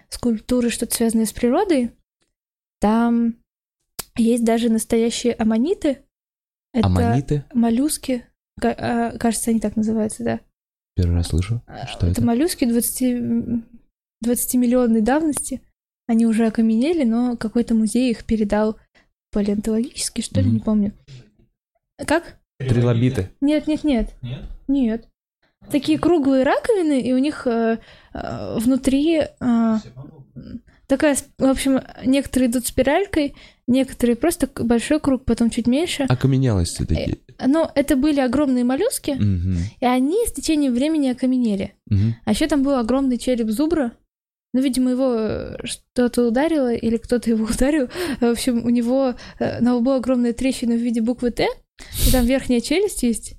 Speaker 2: скульптуры, что-то связанное с природой. Там есть даже настоящие аммониты.
Speaker 1: Это аммониты?
Speaker 2: моллюски. А, кажется, они так называются, да.
Speaker 1: Первый раз слышу. А, что это?
Speaker 2: Это моллюски 20, 20-миллионной давности. Они уже окаменели, но какой-то музей их передал палеонтологически, что ли, mm-hmm. не помню. Как?
Speaker 1: Трилобиты.
Speaker 2: Нет, нет, нет. Нет? Нет. Такие круглые раковины, и у них э, э, внутри э, такая, в общем, некоторые идут спиралькой, некоторые просто большой круг, потом чуть меньше.
Speaker 1: Окаменелости такие.
Speaker 2: Э, но это были огромные моллюски, угу. и они с течением времени окаменели. Угу. А еще там был огромный череп зубра. Ну, видимо, его э, что-то ударило, или кто-то его ударил. В общем, у него на лбу огромная трещина в виде буквы Т, и там верхняя челюсть есть.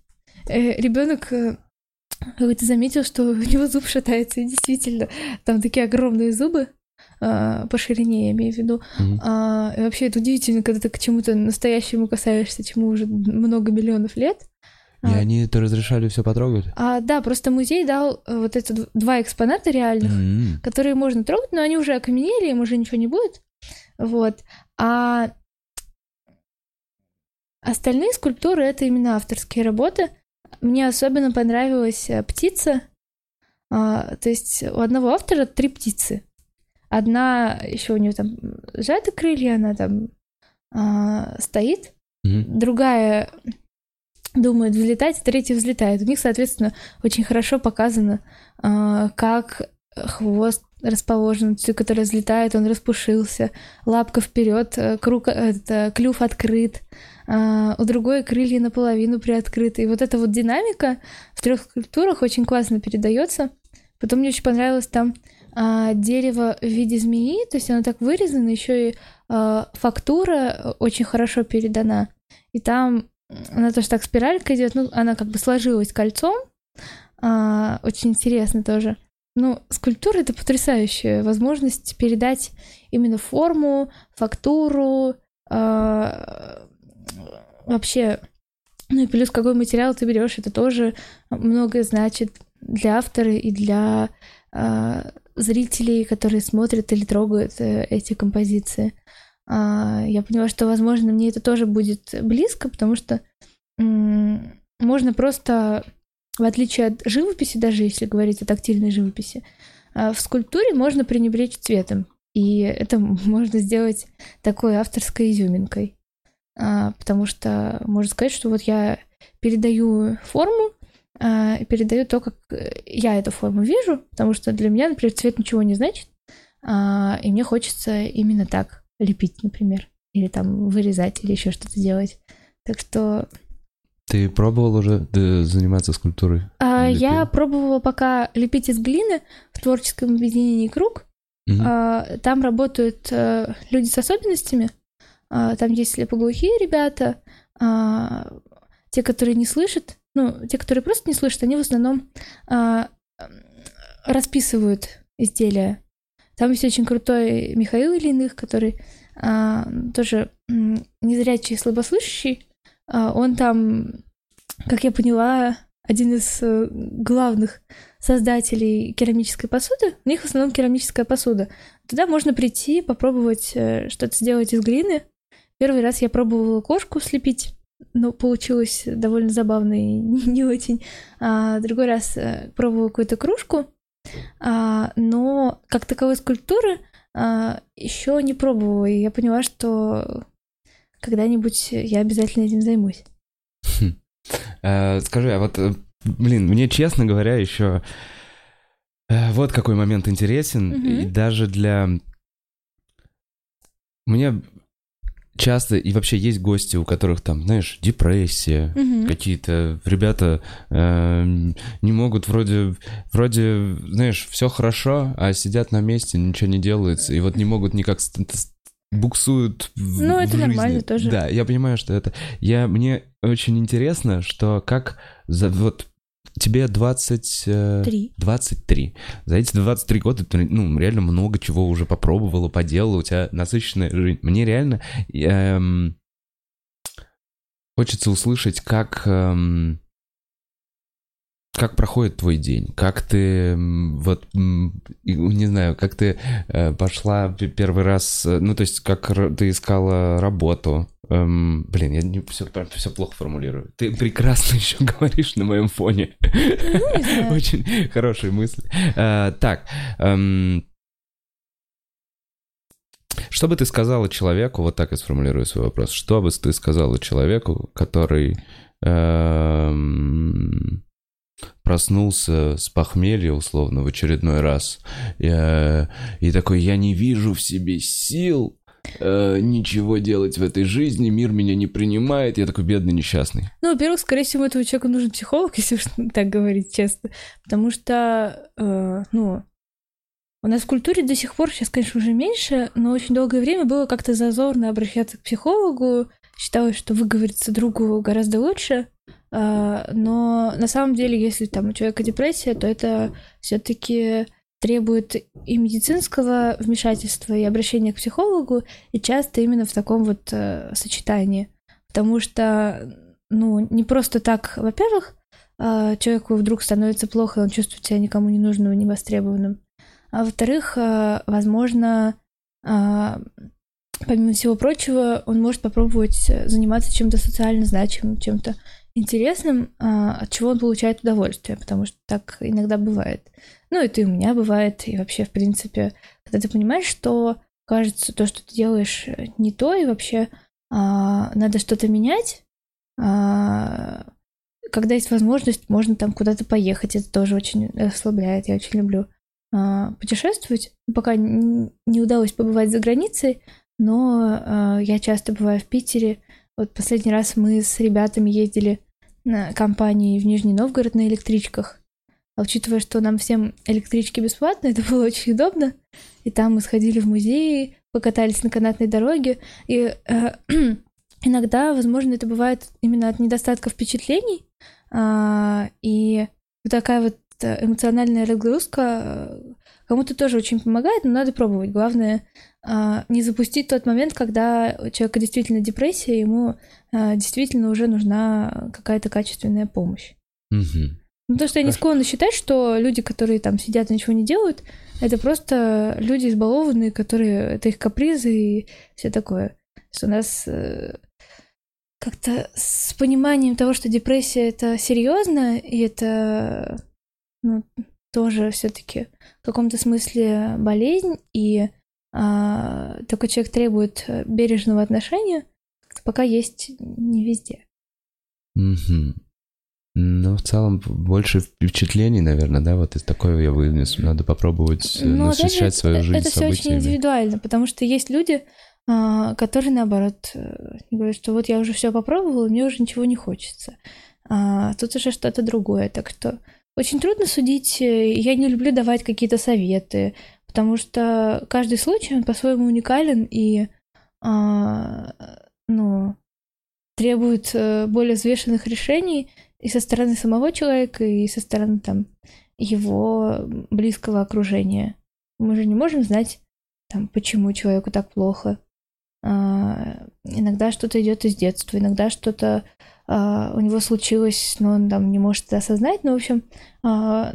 Speaker 2: Ребенок какой-то заметил, что у него зуб шатается, и действительно, там такие огромные зубы. А, по ширине, я имею в виду. Mm-hmm. А, и вообще это удивительно, когда ты к чему-то настоящему касаешься, чему уже много миллионов лет.
Speaker 1: И а, они это разрешали все потрогать?
Speaker 2: А, да, просто музей дал э, вот эти два экспоната реальных, mm-hmm. которые можно трогать, но они уже окаменели, им уже ничего не будет. Вот. А остальные скульптуры это именно авторские работы. Мне особенно понравилась э, птица. А, то есть у одного автора три птицы. Одна еще у нее там сжаты крылья, она там а, стоит. Mm-hmm. Другая думает взлетать, третья взлетает. У них, соответственно, очень хорошо показано, а, как хвост расположен, который взлетает, он распушился, лапка вперед, э, круг, это, клюв открыт, а, у другой крылья наполовину приоткрыты. И вот эта вот динамика в трех скульптурах очень классно передается. Потом мне очень понравилось там а, дерево в виде змеи, то есть оно так вырезано, еще и а, фактура очень хорошо передана. И там она тоже так спиралька идет, ну, она как бы сложилась кольцом. А, очень интересно тоже. Ну, скульптура это потрясающая возможность передать именно форму, фактуру, а, вообще, ну и плюс какой материал ты берешь, это тоже многое значит для автора и для а, зрителей, которые смотрят или трогают э, эти композиции. А, я поняла, что, возможно, мне это тоже будет близко, потому что можно просто, в отличие от живописи, даже если говорить о тактильной живописи, а, в скульптуре можно пренебречь цветом. И это можно сделать такой авторской изюминкой. А, потому что можно сказать, что вот я передаю форму, э, передаю то, как я эту форму вижу, потому что для меня, например, цвет ничего не значит, э, и мне хочется именно так лепить, например, или там вырезать, или еще что-то делать. Так что...
Speaker 1: Ты пробовал уже заниматься скульптурой?
Speaker 2: А, я пробовала пока лепить из глины в творческом объединении «Круг». Угу. А, там работают а, люди с особенностями. А, там есть слепоглухие ребята, а, те, которые не слышат, ну, те, которые просто не слышат, они в основном а, расписывают изделия. Там есть очень крутой Михаил Ильиных, который тоже незрячий, слабослышащий. А, он там, как я поняла, один из э, главных создателей керамической посуды. У них в основном керамическая посуда. Туда можно прийти, попробовать э, что-то сделать из глины. Первый раз я пробовала кошку слепить ну, получилось довольно забавно и не очень. А, другой раз а, пробовала какую-то кружку, а, но как таковой скульптуры а, еще не пробовала, и я поняла, что когда-нибудь я обязательно этим займусь.
Speaker 1: Хм. А, скажи, а вот, э, блин, мне, честно говоря, еще э, вот какой момент интересен, и даже для... Мне часто и вообще есть гости, у которых там, знаешь, депрессия, угу. какие-то ребята э, не могут вроде, вроде, знаешь, все хорошо, а сидят на месте, ничего не делается, и вот не могут никак буксуют в,
Speaker 2: Ну, это
Speaker 1: в жизни.
Speaker 2: нормально тоже.
Speaker 1: Да, я понимаю, что это... Я, мне очень интересно, что как за, вот тебе 20... э,
Speaker 2: Три.
Speaker 1: 23. За эти 23 года ты, ну, реально много чего уже попробовала, поделала, у тебя насыщенная жизнь. Мне реально эм, хочется услышать, как... эм, как проходит твой день? Как ты, вот, не знаю, как ты э, пошла первый раз, э, ну, то есть, как ты искала работу? Эм, блин, я не все, все плохо формулирую. Ты прекрасно еще говоришь на моем фоне.
Speaker 2: Ну.
Speaker 1: Очень хорошие мысли. Э, Так, эм, что бы ты сказала человеку, вот так я сформулирую свой вопрос, что бы ты сказала человеку, который эм, проснулся с похмелья, условно, в очередной раз, и, и такой, я не вижу в себе сил э, ничего делать в этой жизни, мир меня не принимает, я такой бедный несчастный.
Speaker 2: Ну, во-первых, скорее всего, этому человеку нужен психолог, если уж так говорить честно. Потому что, э, ну, у нас в культуре до сих пор, сейчас, конечно, уже меньше, но очень долгое время было как-то зазорно обращаться к психологу. Считалось, что выговориться другу гораздо лучше. А, но на самом деле, если там у человека депрессия, то это все-таки требует и медицинского вмешательства, и обращения к психологу, и часто именно в таком вот э, сочетании. Потому что, ну, не просто так, во-первых, а, человеку вдруг становится плохо, он чувствует себя никому не нужным, не востребованным. А во-вторых, а, возможно, а, помимо всего прочего, он может попробовать э, заниматься чем-то социально значимым, чем-то интересным, а, от чего он получает удовольствие, потому что так иногда бывает. Ну, это и у меня бывает, и вообще, в принципе, когда ты понимаешь, что кажется, то, что ты делаешь, э, не то, и вообще а, надо что-то менять, а, когда есть возможность, можно там куда-то поехать, это тоже очень расслабляет, я очень люблю а, путешествовать. Пока не удалось побывать за границей, но а, я часто бываю в Питере. Вот последний раз мы с ребятами ездили на компании в Нижний Новгород на электричках. А учитывая, что нам всем электрички бесплатно, это было очень удобно. И там мы сходили в музей, покатались на канатной дороге. И э, иногда, возможно, это бывает именно от недостатка впечатлений. А, и вот такая вот э, эмоциональная разгрузка э, кому-то тоже очень помогает, но надо пробовать. Главное а, не запустить тот момент, когда у человека действительно депрессия, ему а, действительно уже нужна какая-то качественная помощь.
Speaker 1: Мгм.
Speaker 2: Ну, то, что я не склонна считать, что люди, которые там сидят и ничего не делают, это просто люди избалованные, которые... Это их капризы и все такое. Что у нас э, как-то с пониманием того, что депрессия это серьезно, и это ну, тоже все-таки в каком-то смысле болезнь, и а, такой человек требует э, бережного отношения, пока есть не везде.
Speaker 1: Мгм. Ну, в целом, больше впечатлений, наверное, да, вот из такого я вынес. Надо попробовать э,
Speaker 2: Ну, опять же,
Speaker 1: насыщать свою
Speaker 2: это-
Speaker 1: жизнь
Speaker 2: Это все очень
Speaker 1: событиями.
Speaker 2: индивидуально, потому что есть люди, а, которые наоборот э, говорят, что вот я уже все попробовала, мне уже ничего не хочется. А тут уже что-то другое. Так что очень трудно судить. э, Я не люблю давать какие-то советы, потому что каждый случай он по-своему уникален и а, ну, требует э, более взвешенных решений и со стороны самого человека, и со стороны там его близкого окружения. Мы же не можем знать, там, почему человеку так плохо. А, иногда что-то идет из детства, иногда что-то у него случилось, но он там не может это осознать. Ну, в общем, а,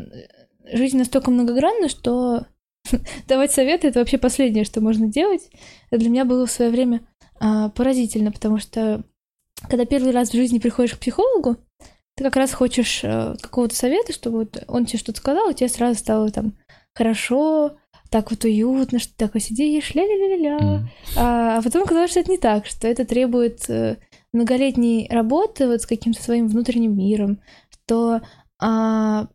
Speaker 2: жизнь настолько многогранна, что давать советы это вообще последнее, что можно делать. Это для меня было в свое время а, поразительно, потому что когда первый раз в жизни приходишь к психологу, ты как раз хочешь э, какого-то совета, чтобы вот он тебе что-то сказал, и тебе сразу стало там хорошо, так вот уютно, что ты такой сидишь, ля-ля-ля-ля. А, а потом оказалось, что это не так, что это требует э, многолетней работы вот с каким-то своим внутренним миром, что а,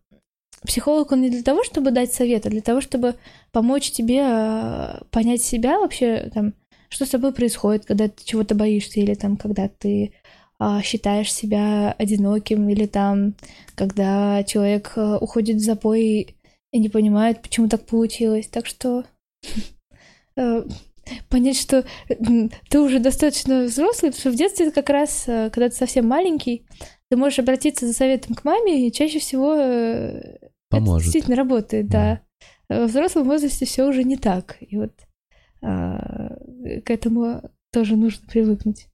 Speaker 2: психолог, он не для того, чтобы дать совет, а для того, чтобы помочь тебе а, понять себя вообще, там, что с тобой происходит, когда ты чего-то боишься, или там, когда ты а, считаешь себя одиноким, или там, когда человек а, уходит в запой и не понимает, почему так получилось. Так что э, понять, что ты уже достаточно взрослый, потому что в детстве как раз, э, когда ты совсем маленький, ты можешь обратиться за советом к маме, и чаще всего э,
Speaker 1: Поможет.
Speaker 2: это действительно работает, да. Во взрослом возрасте все уже не так. И вот а, к этому тоже нужно привыкнуть.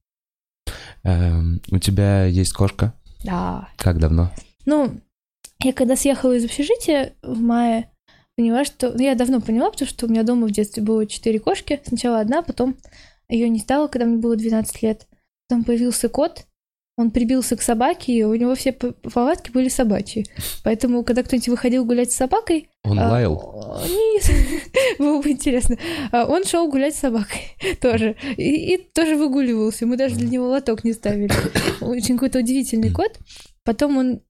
Speaker 1: Эм, у тебя есть кошка?
Speaker 2: Да.
Speaker 1: Как давно?
Speaker 2: Ну, я когда съехала из общежития в мае, поняла, что... Ну, я давно поняла, потому что у меня дома в детстве было четыре кошки. Сначала одна, потом ее не стало, когда мне было 12 лет. Потом появился кот, он прибился к собаке, и у него все повадки были собачьи. Поэтому, когда кто-нибудь выходил гулять с собакой...
Speaker 1: Он
Speaker 2: а,
Speaker 1: лаял?
Speaker 2: Нет, было бы интересно. А, Он шел гулять с собакой тоже. И, и тоже выгуливался. Мы даже для него лоток не ставили. Очень какой-то удивительный кот. Потом он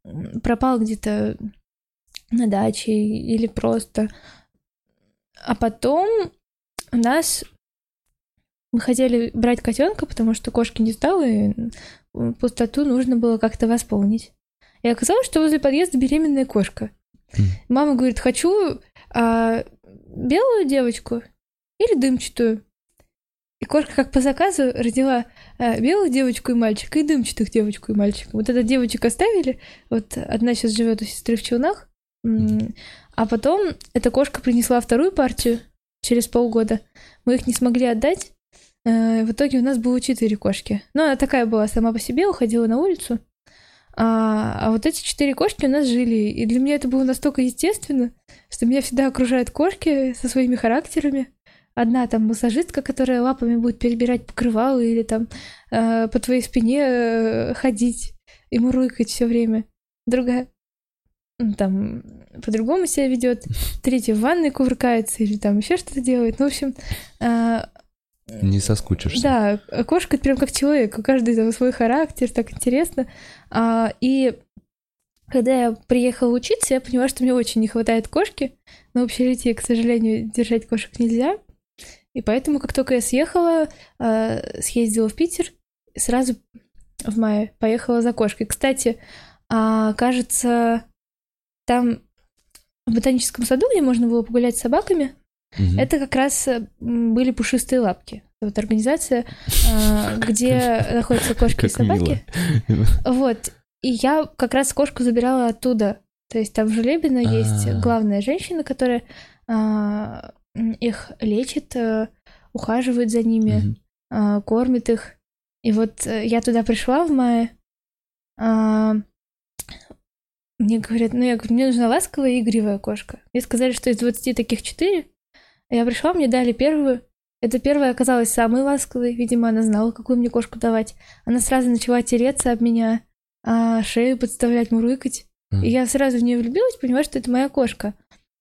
Speaker 2: пропал где-то на даче или просто. А потом у нас мы хотели брать котенка, потому что кошки не стало, и м, пустоту нужно было как-то восполнить. И оказалось, что возле подъезда беременная кошка.
Speaker 1: М.
Speaker 2: Мама говорит, хочу а, белую девочку или дымчатую. И кошка, как по заказу, родила а, белую девочку и мальчика, и дымчатых девочку и мальчика. Вот этот девочек оставили. Вот одна сейчас живет у сестры в Челнах. А потом эта кошка принесла вторую партию через полгода. Мы их не смогли отдать. Э, В итоге у нас было четыре кошки. Ну, она такая была сама по себе, уходила на улицу. А, а вот эти четыре кошки у нас жили. И для меня это было настолько естественно, что меня всегда окружают кошки со своими характерами. Одна там массажистка, которая лапами будет перебирать покрывало или там э, по твоей спине э, ходить и мурлыкать все время. Другая там по-другому себя ведет. Третья в ванной кувыркается или там еще что-то делает. Ну, в общем, э,
Speaker 1: Не соскучишься.
Speaker 2: да, а кошка это прям как человек, у каждой там свой характер, так интересно. А, и когда я приехала учиться, я поняла, что мне очень не хватает кошки. В общежитии, к сожалению, держать кошек нельзя. И поэтому, как только я съехала, а, съездила в Питер, сразу в мае поехала за кошкой. Кстати, а, кажется, там в ботаническом саду, где можно было погулять с собаками,
Speaker 1: Мгм.
Speaker 2: это как раз э, были пушистые лапки. Вот организация, а, где находятся кошки и собаки. Вот. И я как раз кошку забирала оттуда. То есть там в Желебино есть
Speaker 1: А.
Speaker 2: главная женщина, которая а, их лечит, э, ухаживает за ними, кормит их. И вот э, я туда пришла в мае. А, Мне говорят, ну я говорю, мне нужна ласковая и игривая кошка. Мне сказали, что из 20 таких 4. Я пришла, мне дали первую. Эта первая оказалась самой ласковой. Видимо, она знала, какую мне кошку давать. Она сразу начала тереться об меня, а, шею подставлять, мурлыкать.
Speaker 1: Мгм.
Speaker 2: И я сразу в нее влюбилась, понимаю, что это моя кошка.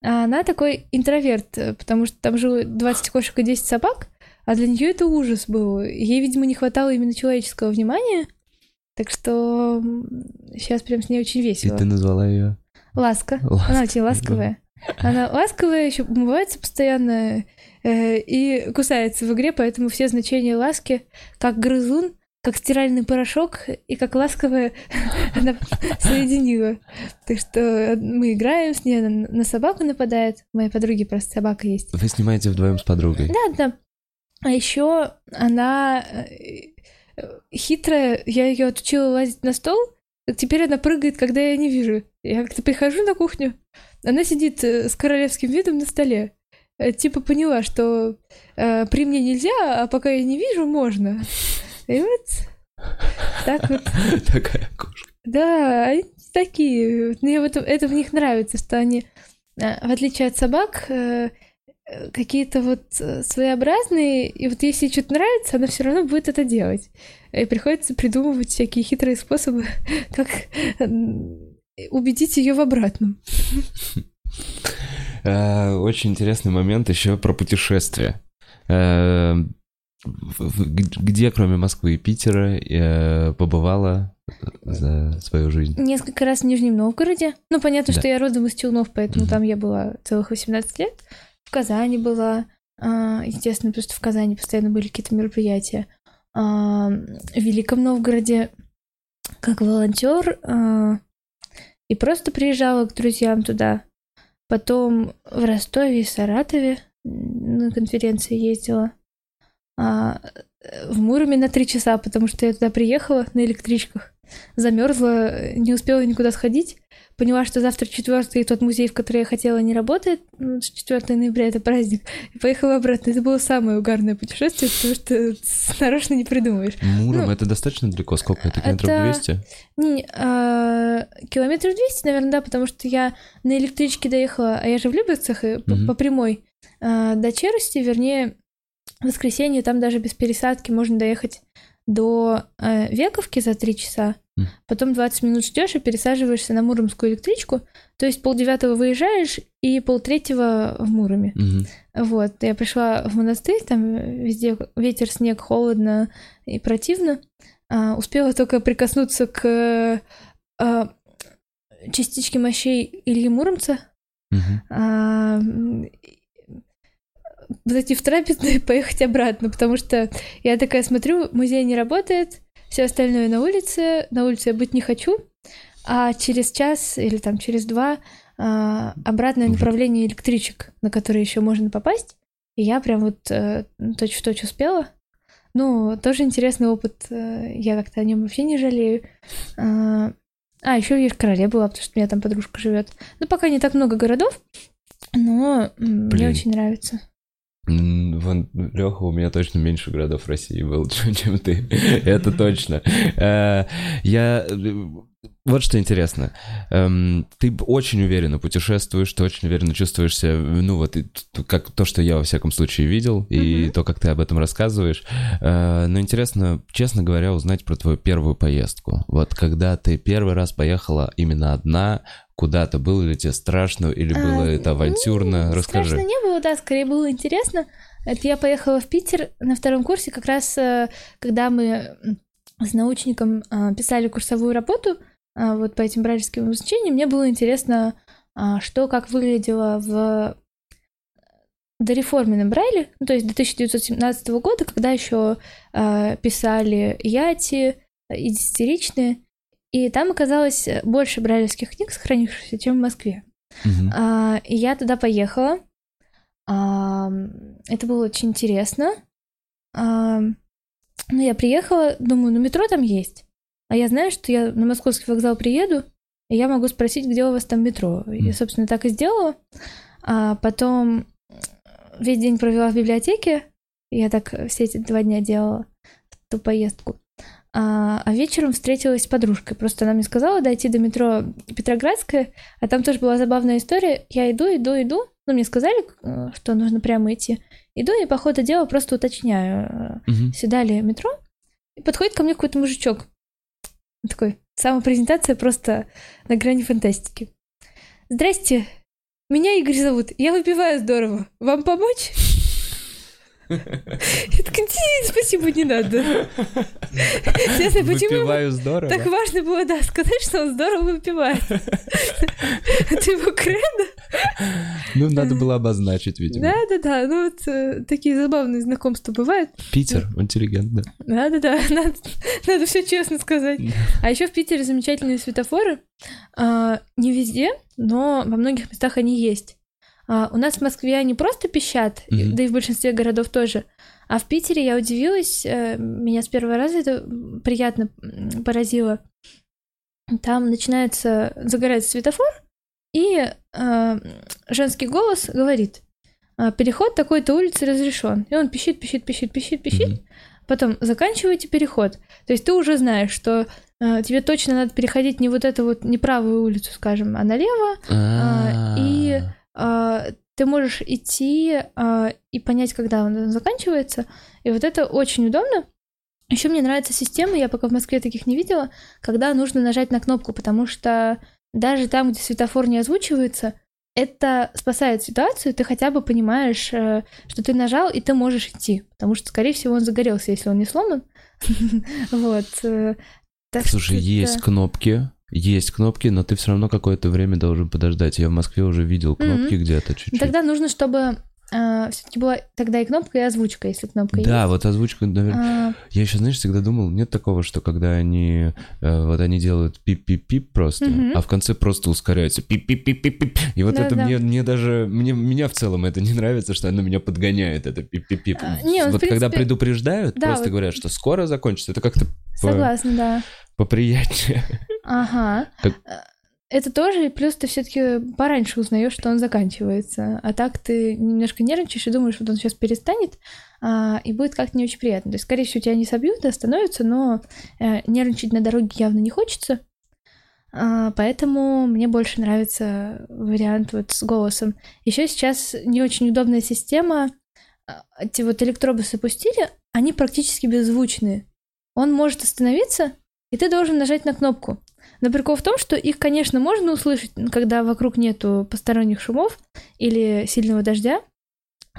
Speaker 2: А она такой интроверт, э, потому что там жило 20 кошек и 10 собак, а для нее это ужас был. Ей, видимо, не хватало именно человеческого внимания. Так что сейчас прям с ней очень
Speaker 1: И
Speaker 2: весело.
Speaker 1: ты назвала ее
Speaker 2: Ласка.
Speaker 1: Ласка,
Speaker 2: Она очень ласковая. Она ласковая, еще умывается постоянно э, и кусается в игре, поэтому все значения ласки, как грызун, как стиральный порошок и как ласковая она соединила. Так что мы играем с ней, она на собаку нападает. У моей подруги просто собака есть.
Speaker 1: Вы снимаете вдвоем с подругой.
Speaker 2: Да, да. А еще она э, хитрая, я ее отучила лазить на стол, теперь она прыгает, когда я не вижу. Я как-то прихожу на кухню, она сидит э, с королевским видом на столе. Э, Типа поняла, что э, при мне нельзя, а пока я не вижу, можно. И вот так вот.
Speaker 1: Такая кошка.
Speaker 2: Да, они такие. Мне вот это в них нравится, что они, э, в отличие от собак, какие-то вот э, своеобразные, и вот если ей что-то нравится, она все равно будет это делать. И приходится придумывать всякие хитрые способы, как м, убедить ее в обратном.
Speaker 1: Э, Очень интересный момент еще про путешествия. Э, Где, кроме Москвы и Питера, э, побывала за свою жизнь?
Speaker 2: Несколько раз в Нижнем Новгороде. Ну, понятно,
Speaker 1: Да.
Speaker 2: что я родом из Челнов, поэтому
Speaker 1: Мгм.
Speaker 2: там я была целых 18 лет. В Казани была. а, Естественно, просто в Казани постоянно были какие-то мероприятия. А, В Великом Новгороде как волонтер а, и просто приезжала к друзьям туда. Потом в Ростове и Саратове на конференции ездила. В Муроме на три часа, потому что я туда приехала на электричках. замерзла, не успела никуда сходить. Поняла, что завтра четвертый тот музей, в который я хотела, не работает. 4 ноября это праздник. И поехала обратно. Это было самое угарное путешествие, потому что нарочно не придумаешь.
Speaker 1: Муром ну, это достаточно далеко? Сколько это? Километров это... 200?
Speaker 2: Не, а, километров 200, наверное, да, потому что я на электричке доехала, а я же в Люберцах, и угу. по, прямой а, до Черости, вернее, в воскресенье там даже без пересадки можно доехать до э, Вековки за три часа, mm. потом 20 минут ждешь и пересаживаешься на Муромскую электричку, то есть полдевятого выезжаешь и полтретьего в Муроме. Mm-hmm. Вот, я пришла в монастырь, там везде ветер, снег, холодно и противно. А, успела только прикоснуться к а, частичке мощей Ильи Муромца. Mm-hmm. А, зайти в трапезную и поехать обратно, потому что я такая смотрю, музей не работает, все остальное на улице, на улице я быть не хочу, а через час или там через два а, обратное направление электричек, на которые еще можно попасть, и я прям вот э, точь-в-точь успела. Ну, тоже интересный опыт, э, я как-то о нем вообще не жалею. А, а еще в Ешкарале была, потому что у меня там подружка живет. Ну, пока не так много городов, но Блин. мне очень нравится.
Speaker 1: Вон, Леха, у меня точно меньше городов России был, чем ты. Это точно. Э, я... Вот что интересно. Эм, ты очень уверенно путешествуешь, ты очень уверенно чувствуешься, ну вот, как то, что я во всяком случае видел, и то, как ты об этом рассказываешь. Э, но интересно, честно говоря, узнать про твою первую поездку. Вот когда ты первый раз поехала именно одна, куда-то? Было ли тебе страшно или а, было а, это авантюрно?
Speaker 2: Ну,
Speaker 1: Расскажи.
Speaker 2: Страшно не было, да, скорее было интересно. Это я поехала в Питер на втором курсе, как раз э, когда мы с научником э, писали курсовую работу э, вот по этим брайлевским обозначениям, мне было интересно, что как выглядело в дореформенном Брайле, ну, то есть до 1917 года, когда еще писали Яти и десятиричные, и там оказалось э, больше брайлевских книг, сохранившихся, чем в Москве. Угу. А, и я туда поехала. А, это было очень интересно. А, ну, я приехала, думаю, ну, метро там есть. А я знаю, что я на московский вокзал приеду, и я могу спросить, где у вас там метро. Mm. Я, собственно, так и сделала. А потом весь день провела в библиотеке. Я так все эти два дня делала эту поездку. А, а вечером встретилась с подружкой. Просто она мне сказала дойти до метро Петроградская, а там тоже была забавная история. Я иду, иду, иду. Ну, мне сказали, э, что нужно прямо идти. Иду и по ходу дела просто уточняю, угу. сюда ли метро. И подходит ко мне какой-то мужичок. Он такой, самопрезентация просто на грани фантастики. Здрасте, меня Игорь зовут. Я выпиваю здорово. Вам помочь? Я такая, спасибо, не надо.
Speaker 1: Честно, почему Выпиваю здорово.
Speaker 2: Так важно было, да, сказать, что он здорово выпивает. Это его кредо.
Speaker 1: Ну, надо было обозначить, видимо.
Speaker 2: Да-да-да, ну вот э, такие забавные знакомства бывают.
Speaker 1: Питер, интеллигент, да.
Speaker 2: Да-да-да, надо, надо все честно сказать. А еще в Питере замечательные светофоры. А, не везде, но во многих местах они есть. А, у нас в Москве они просто пищат, mm-hmm. да и в большинстве городов тоже. А в Питере я удивилась, э, меня с первого раза это приятно поразило. Там начинается, загорается светофор, и э, женский голос говорит, «А, переход такой-то улицы разрешен. И он пищит, пищит, пищит, пищит, пищит. Mm-hmm. Потом заканчиваете переход. То есть ты уже знаешь, что э, тебе точно надо переходить не вот эту вот неправую улицу, скажем, а налево. Э, и ты можешь идти а, и понять, когда он заканчивается. И вот это очень удобно. Еще мне нравится система, я пока в Москве таких не видела, когда нужно нажать на кнопку, потому что даже там, где светофор не озвучивается, это спасает ситуацию, ты хотя бы понимаешь, э, что ты нажал, и ты можешь идти, потому что, скорее всего, он загорелся, если он не сломан. Вот. Э,
Speaker 1: Слушай, есть кнопки, есть кнопки, но ты все равно какое-то время должен подождать. Я в Москве уже видел кнопки mm-hmm. где-то чуть-чуть.
Speaker 2: Тогда нужно, чтобы э, все-таки была тогда и кнопка, и озвучка, если кнопка
Speaker 1: да,
Speaker 2: есть.
Speaker 1: Да, вот озвучка, наверное. А... Я еще, знаешь, всегда думал, нет такого, что когда они э, вот они делают пип-пип-пип просто, mm-hmm. а в конце просто ускоряются пип-пип-пип-пип. И вот да, это да. мне, мне даже, мне, меня в целом это не нравится, что оно меня подгоняет, это пип-пип-пип. А, не, вот принципе... когда предупреждают, да, просто вот... говорят, что скоро закончится, это как-то...
Speaker 2: Согласна, да
Speaker 1: поприятнее.
Speaker 2: Ага.
Speaker 1: Как-
Speaker 2: Это тоже, плюс ты все-таки пораньше узнаешь, что он заканчивается. А так ты немножко нервничаешь и думаешь, вот он сейчас перестанет, а, и будет как-то не очень приятно. То есть, скорее всего, тебя не собьют, и остановятся, но э, нервничать на дороге явно не хочется. А, поэтому мне больше нравится вариант вот с голосом. Еще сейчас не очень удобная система. А, Эти вот электробусы пустили, они практически беззвучные. Он может остановиться, и ты должен нажать на кнопку. Но прикол в том, что их, конечно, можно услышать, когда вокруг нету посторонних шумов или сильного дождя,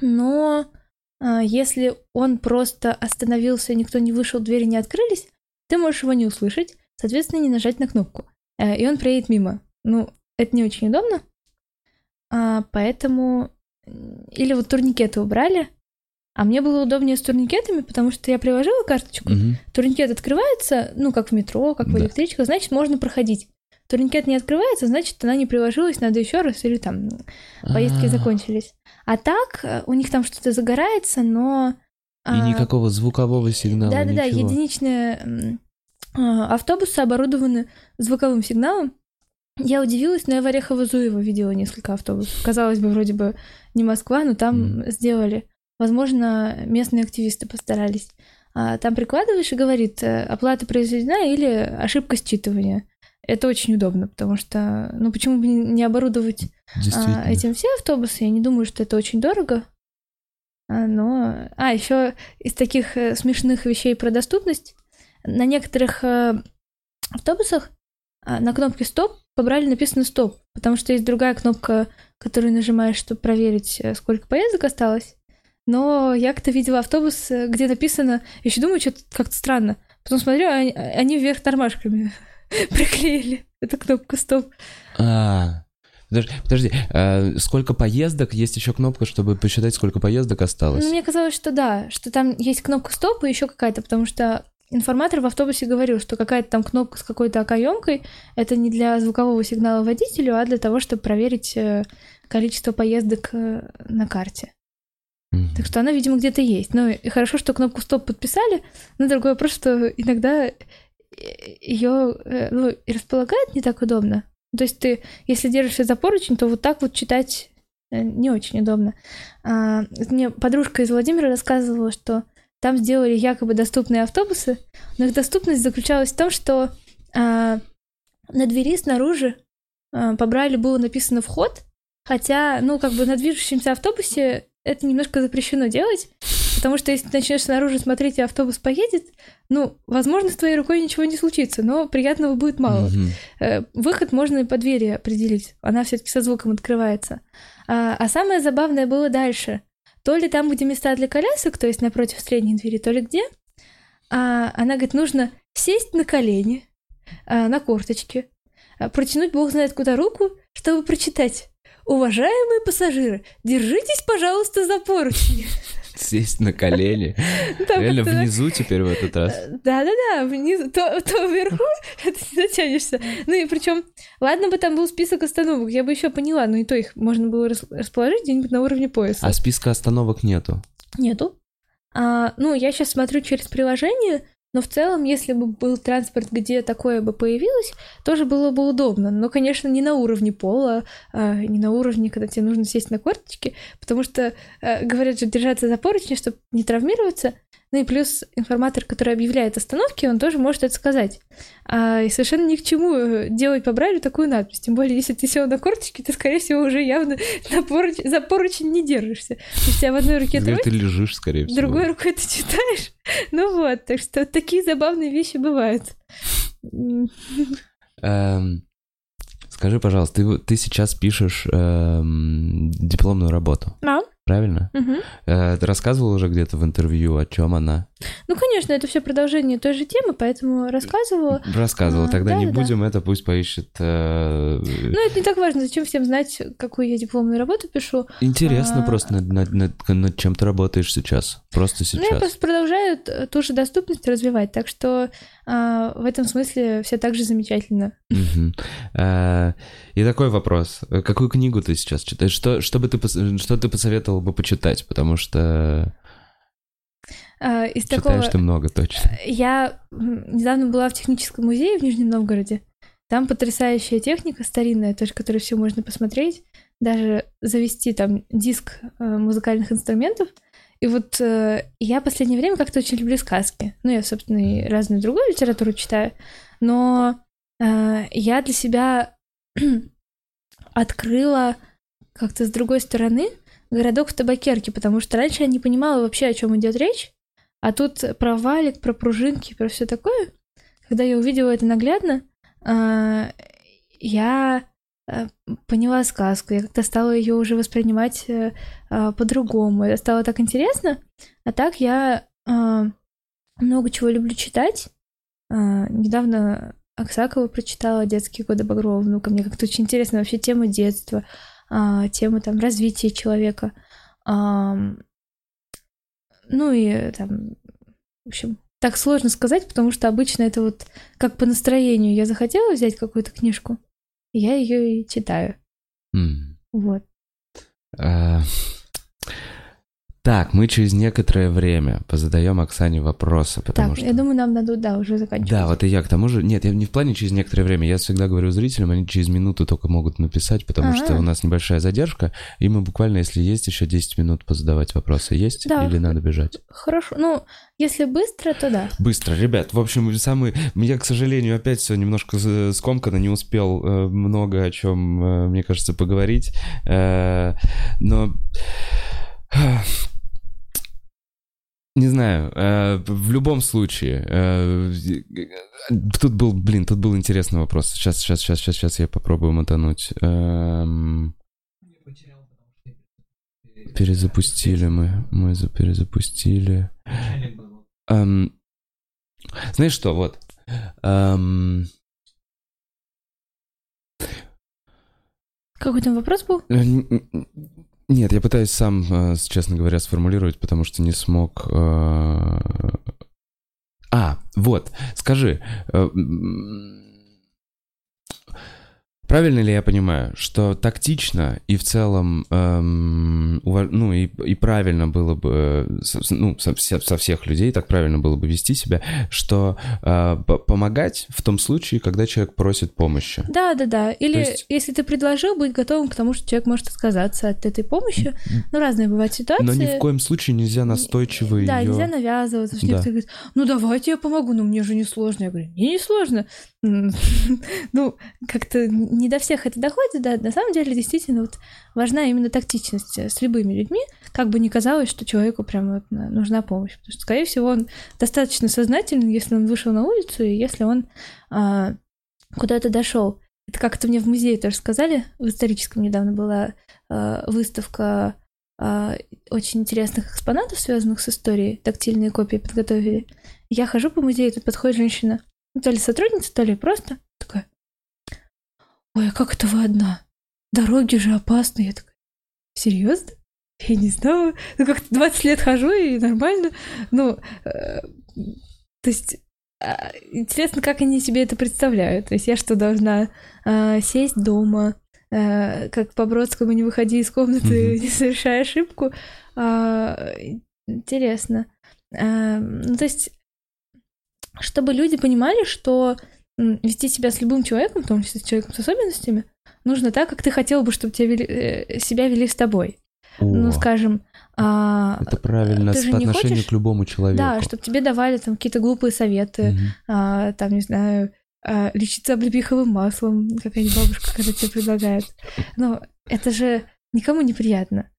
Speaker 2: но а, если он просто остановился, никто не вышел, двери не открылись, ты можешь его не услышать, соответственно, не нажать на кнопку. Э, И он проедет мимо. Ну, это не очень удобно. А, поэтому... Или вот турникеты убрали. А мне было удобнее с турникетами, потому что я приложила карточку,
Speaker 1: Мгм.
Speaker 2: турникет открывается, ну, как в метро, как в
Speaker 1: Да.
Speaker 2: электричках, значит, можно проходить. Турникет не открывается, значит, она не приложилась, надо еще раз, или там поездки
Speaker 1: А,
Speaker 2: закончились. А так, э, у них там что-то загорается, но...
Speaker 1: И
Speaker 2: а,
Speaker 1: никакого звукового сигнала,
Speaker 2: Да-да-да, единичные а, автобусы оборудованы звуковым сигналом. Я удивилась, но я в Орехово-Зуево видела несколько автобусов. Казалось бы, вроде бы не Москва, но там сделали. Возможно, местные активисты постарались. А, Там прикладываешь и говорит, э, оплата произведена или ошибка считывания. Это очень удобно, потому что, ну почему бы не оборудовать а, этим все автобусы? Я не думаю, что это очень дорого. А, но... А, еще из таких э, смешных вещей про доступность. На некоторых э, автобусах на кнопке «Стоп» побрали написано «Стоп», потому что есть другая кнопка, которую нажимаешь, чтобы проверить, сколько поездок осталось. Но я как-то видела автобус, э, где написано... Еще думаю, что-то как-то странно. Потом смотрю, они, они вверх тормашками приклеили эту кнопку «Стоп».
Speaker 1: А, подожди, подожди, а сколько поездок? Есть еще кнопка, чтобы посчитать, сколько поездок осталось?
Speaker 2: Ну, мне казалось, что да, что там есть кнопка стоп и еще какая-то, потому что информатор в автобусе говорил, что какая-то там кнопка с какой-то окоемкой это не для звукового сигнала водителю, а для того, чтобы проверить э, количество поездок э, на карте.
Speaker 1: Мгм.
Speaker 2: Так что она, видимо, где-то есть. Ну, и хорошо, что кнопку стоп подписали, но другой вопрос, что иногда ее ну, и располагает не так удобно. То есть ты, если держишься за поручень, то вот так вот читать э, не очень удобно. А, мне подружка из Владимира рассказывала, что там сделали якобы доступные автобусы, но их доступность заключалась в том, что а, на двери снаружи а, побрали было написано вход, хотя, ну, как бы на движущемся автобусе это немножко запрещено делать, потому что если ты начнешь снаружи смотреть, и автобус поедет, ну, возможно, с твоей рукой ничего не случится, но приятного будет мало. Э, Выход можно и по двери определить. Она все-таки со звуком открывается. А, а самое забавное было дальше. То ли там, где места для колясок, то есть напротив средней двери, то ли где. А, она говорит, нужно сесть на колени, а, на корточки, а, протянуть бог знает куда руку, чтобы прочитать. Уважаемые пассажиры, держитесь, пожалуйста, за поручни.
Speaker 1: Сесть на колени.
Speaker 2: Там
Speaker 1: Реально внизу теперь в этот раз.
Speaker 2: Да-да-да, внизу, то, то вверху, ты не дотянешься. Ну и причем, ладно бы там был список остановок, я бы еще поняла, но и то их можно было рас- расположить где-нибудь на уровне пояса.
Speaker 1: А списка остановок нету.
Speaker 2: Нету. А, ну, я сейчас смотрю через приложение, но в целом, если бы был транспорт, где такое бы появилось, тоже было бы удобно. Но, конечно, не на уровне пола, а, не на уровне, когда тебе нужно сесть на корточки, потому что э, говорят же держаться за поручни, чтобы не травмироваться. Ну и плюс информатор, который объявляет остановки, он тоже может это сказать. А, и совершенно ни к чему э, делать по Брайлю такую надпись. Тем более, если ты сел на корточки, ты, скорее всего, уже явно на поруч... за поручень не держишься. У тебя в одной руке трость,
Speaker 1: ты лежишь, скорее всего.
Speaker 2: Другой рукой ты читаешь. Ну вот, так что такие забавные вещи бывают.
Speaker 1: Эм, Скажи, пожалуйста, ты, ты сейчас пишешь эм, дипломную работу,
Speaker 2: А?
Speaker 1: Правильно? Э, ты рассказывал уже где-то в интервью, о чем она?
Speaker 2: Ну, конечно, это все продолжение той же темы, поэтому рассказывала.
Speaker 1: Рассказывал,
Speaker 2: А,
Speaker 1: тогда не
Speaker 2: да-да-да.
Speaker 1: будем, это пусть поищет. э,
Speaker 2: Ну, это не так важно, зачем всем знать, какую я дипломную работу пишу.
Speaker 1: Интересно
Speaker 2: а-
Speaker 1: просто, над, над- над- над чем ты работаешь сейчас. Просто
Speaker 2: Ну, я
Speaker 1: сейчас.
Speaker 2: просто продолжаю ту же доступность развивать, так что а, в этом смысле все так же замечательно.
Speaker 1: Э, И такой вопрос. Какую книгу ты сейчас читаешь? Что, что, бы ты, что ты посоветовал бы почитать? Потому что...
Speaker 2: а, из
Speaker 1: Читаешь
Speaker 2: такого...
Speaker 1: ты много, точно.
Speaker 2: Я м, недавно была в техническом музее в Нижнем Новгороде. Там потрясающая техника старинная, тоже которую все можно посмотреть, даже завести там диск э, музыкальных инструментов. И вот э, я в последнее время как-то очень люблю сказки. Ну, я, собственно, и разную другую литературу читаю. Но э, я для себя открыла как-то с другой стороны городок в табакерке, потому что раньше я не понимала вообще, о чем идет речь. А тут про валик, про пружинки, про все такое. Когда я увидела это наглядно, а, я э, поняла сказку, я как-то стала ее уже воспринимать э, а, по-другому. Это стало так интересно. А так я а, много чего люблю читать. А, недавно Аксакова прочитала «Детские годы Багрова внука». Мне как-то очень интересна вообще тема детства, а, тема там развития человека. Ну и там, в общем, так сложно сказать, потому что обычно это вот как по настроению. Я захотела взять какую-то книжку, я ее и читаю.
Speaker 1: М.
Speaker 2: Вот.
Speaker 1: А, Так, мы через некоторое время позадаем Оксане вопросы, потому
Speaker 2: так,
Speaker 1: что...
Speaker 2: я думаю, нам дадут, да, уже заканчивать.
Speaker 1: Да, вот и я к тому же... Нет, я не в плане через некоторое время. Я всегда говорю зрителям, они через минуту только могут написать, потому что
Speaker 2: А.
Speaker 1: у нас небольшая задержка, и мы буквально, если есть еще 10 минут позадавать вопросы, есть?
Speaker 2: Да.
Speaker 1: Или надо бежать?
Speaker 2: Хорошо. Ну, если быстро, то да.
Speaker 1: Быстро, ребят. В общем, самый... Я, к сожалению, опять все немножко скомканно, не успел э, много о чем, э, мне кажется, поговорить. Э, Но... Не знаю, э, в любом случае, э, тут был, блин, тут был интересный вопрос. Сейчас, сейчас, сейчас, сейчас, сейчас я попробую мотануть. Эм, Перезапустили мы, мы за- перезапустили. Эм, знаешь что, вот. Эм,
Speaker 2: Какой там вопрос был?
Speaker 1: Нет, я пытаюсь сам, э, честно говоря, сформулировать, потому что не смог... э, А, вот, скажи, э, правильно ли я понимаю, что тактично и в целом, эм, ува- ну и, и правильно было бы, э, ну, со, со всех людей так правильно было бы вести себя, что э, помогать в том случае, когда человек просит помощи?
Speaker 2: Да, да, да. Или
Speaker 1: То есть-
Speaker 2: если ты предложил, быть готовым к тому, что человек может отказаться от этой помощи. Ну, разные бывают ситуации.
Speaker 1: Но ни в коем случае нельзя настойчиво
Speaker 2: Да,
Speaker 1: ее...
Speaker 2: нельзя навязываться. что
Speaker 1: Да.
Speaker 2: Некоторые говорят, ну давайте я помогу, но мне же не сложно. Я говорю, мне не сложно. Ну, как-то не до всех это доходит, да. На самом деле, действительно, вот важна именно тактичность э, с любыми людьми, как бы ни казалось, что человеку прям вот на- нужна помощь. Потому что, скорее всего, он достаточно сознателен, если он вышел на улицу, и если он а, куда-то дошел. Это как-то мне в музее тоже сказали, в историческом недавно была а, выставка а, очень интересных экспонатов, связанных с историей. Тактильные копии подготовили. Я хожу по музею, тут подходит женщина, то ли сотрудница, то ли просто такая, ой, а как это вы одна? Дороги же опасны. Я такая, серьезно? Я не знала. Ну, как-то 20 лет хожу, и нормально. Ну, э, то есть, а, интересно, как они себе это представляют. То есть, я что, должна а, сесть дома, э, как по Бродскому, не выходи из комнаты,
Speaker 1: Мгм.
Speaker 2: не совершая ошибку? А, интересно. А, ну, то есть, чтобы люди понимали, что вести себя с любым человеком, в том числе с человеком с особенностями, нужно так, как ты хотел бы, чтобы тебя вели- э, себя вели с тобой. Ну,
Speaker 1: О,
Speaker 2: скажем, а,
Speaker 1: это правильно
Speaker 2: ты же
Speaker 1: по
Speaker 2: не
Speaker 1: отношению
Speaker 2: хочешь-
Speaker 1: к любому человеку.
Speaker 2: да, чтобы тебе давали там какие-то глупые советы,
Speaker 1: Мгм.
Speaker 2: а, там, не знаю, а, лечиться облепиховым маслом, какая-нибудь бабушка, когда тебе предлагает. Ну, это же никому неприятно.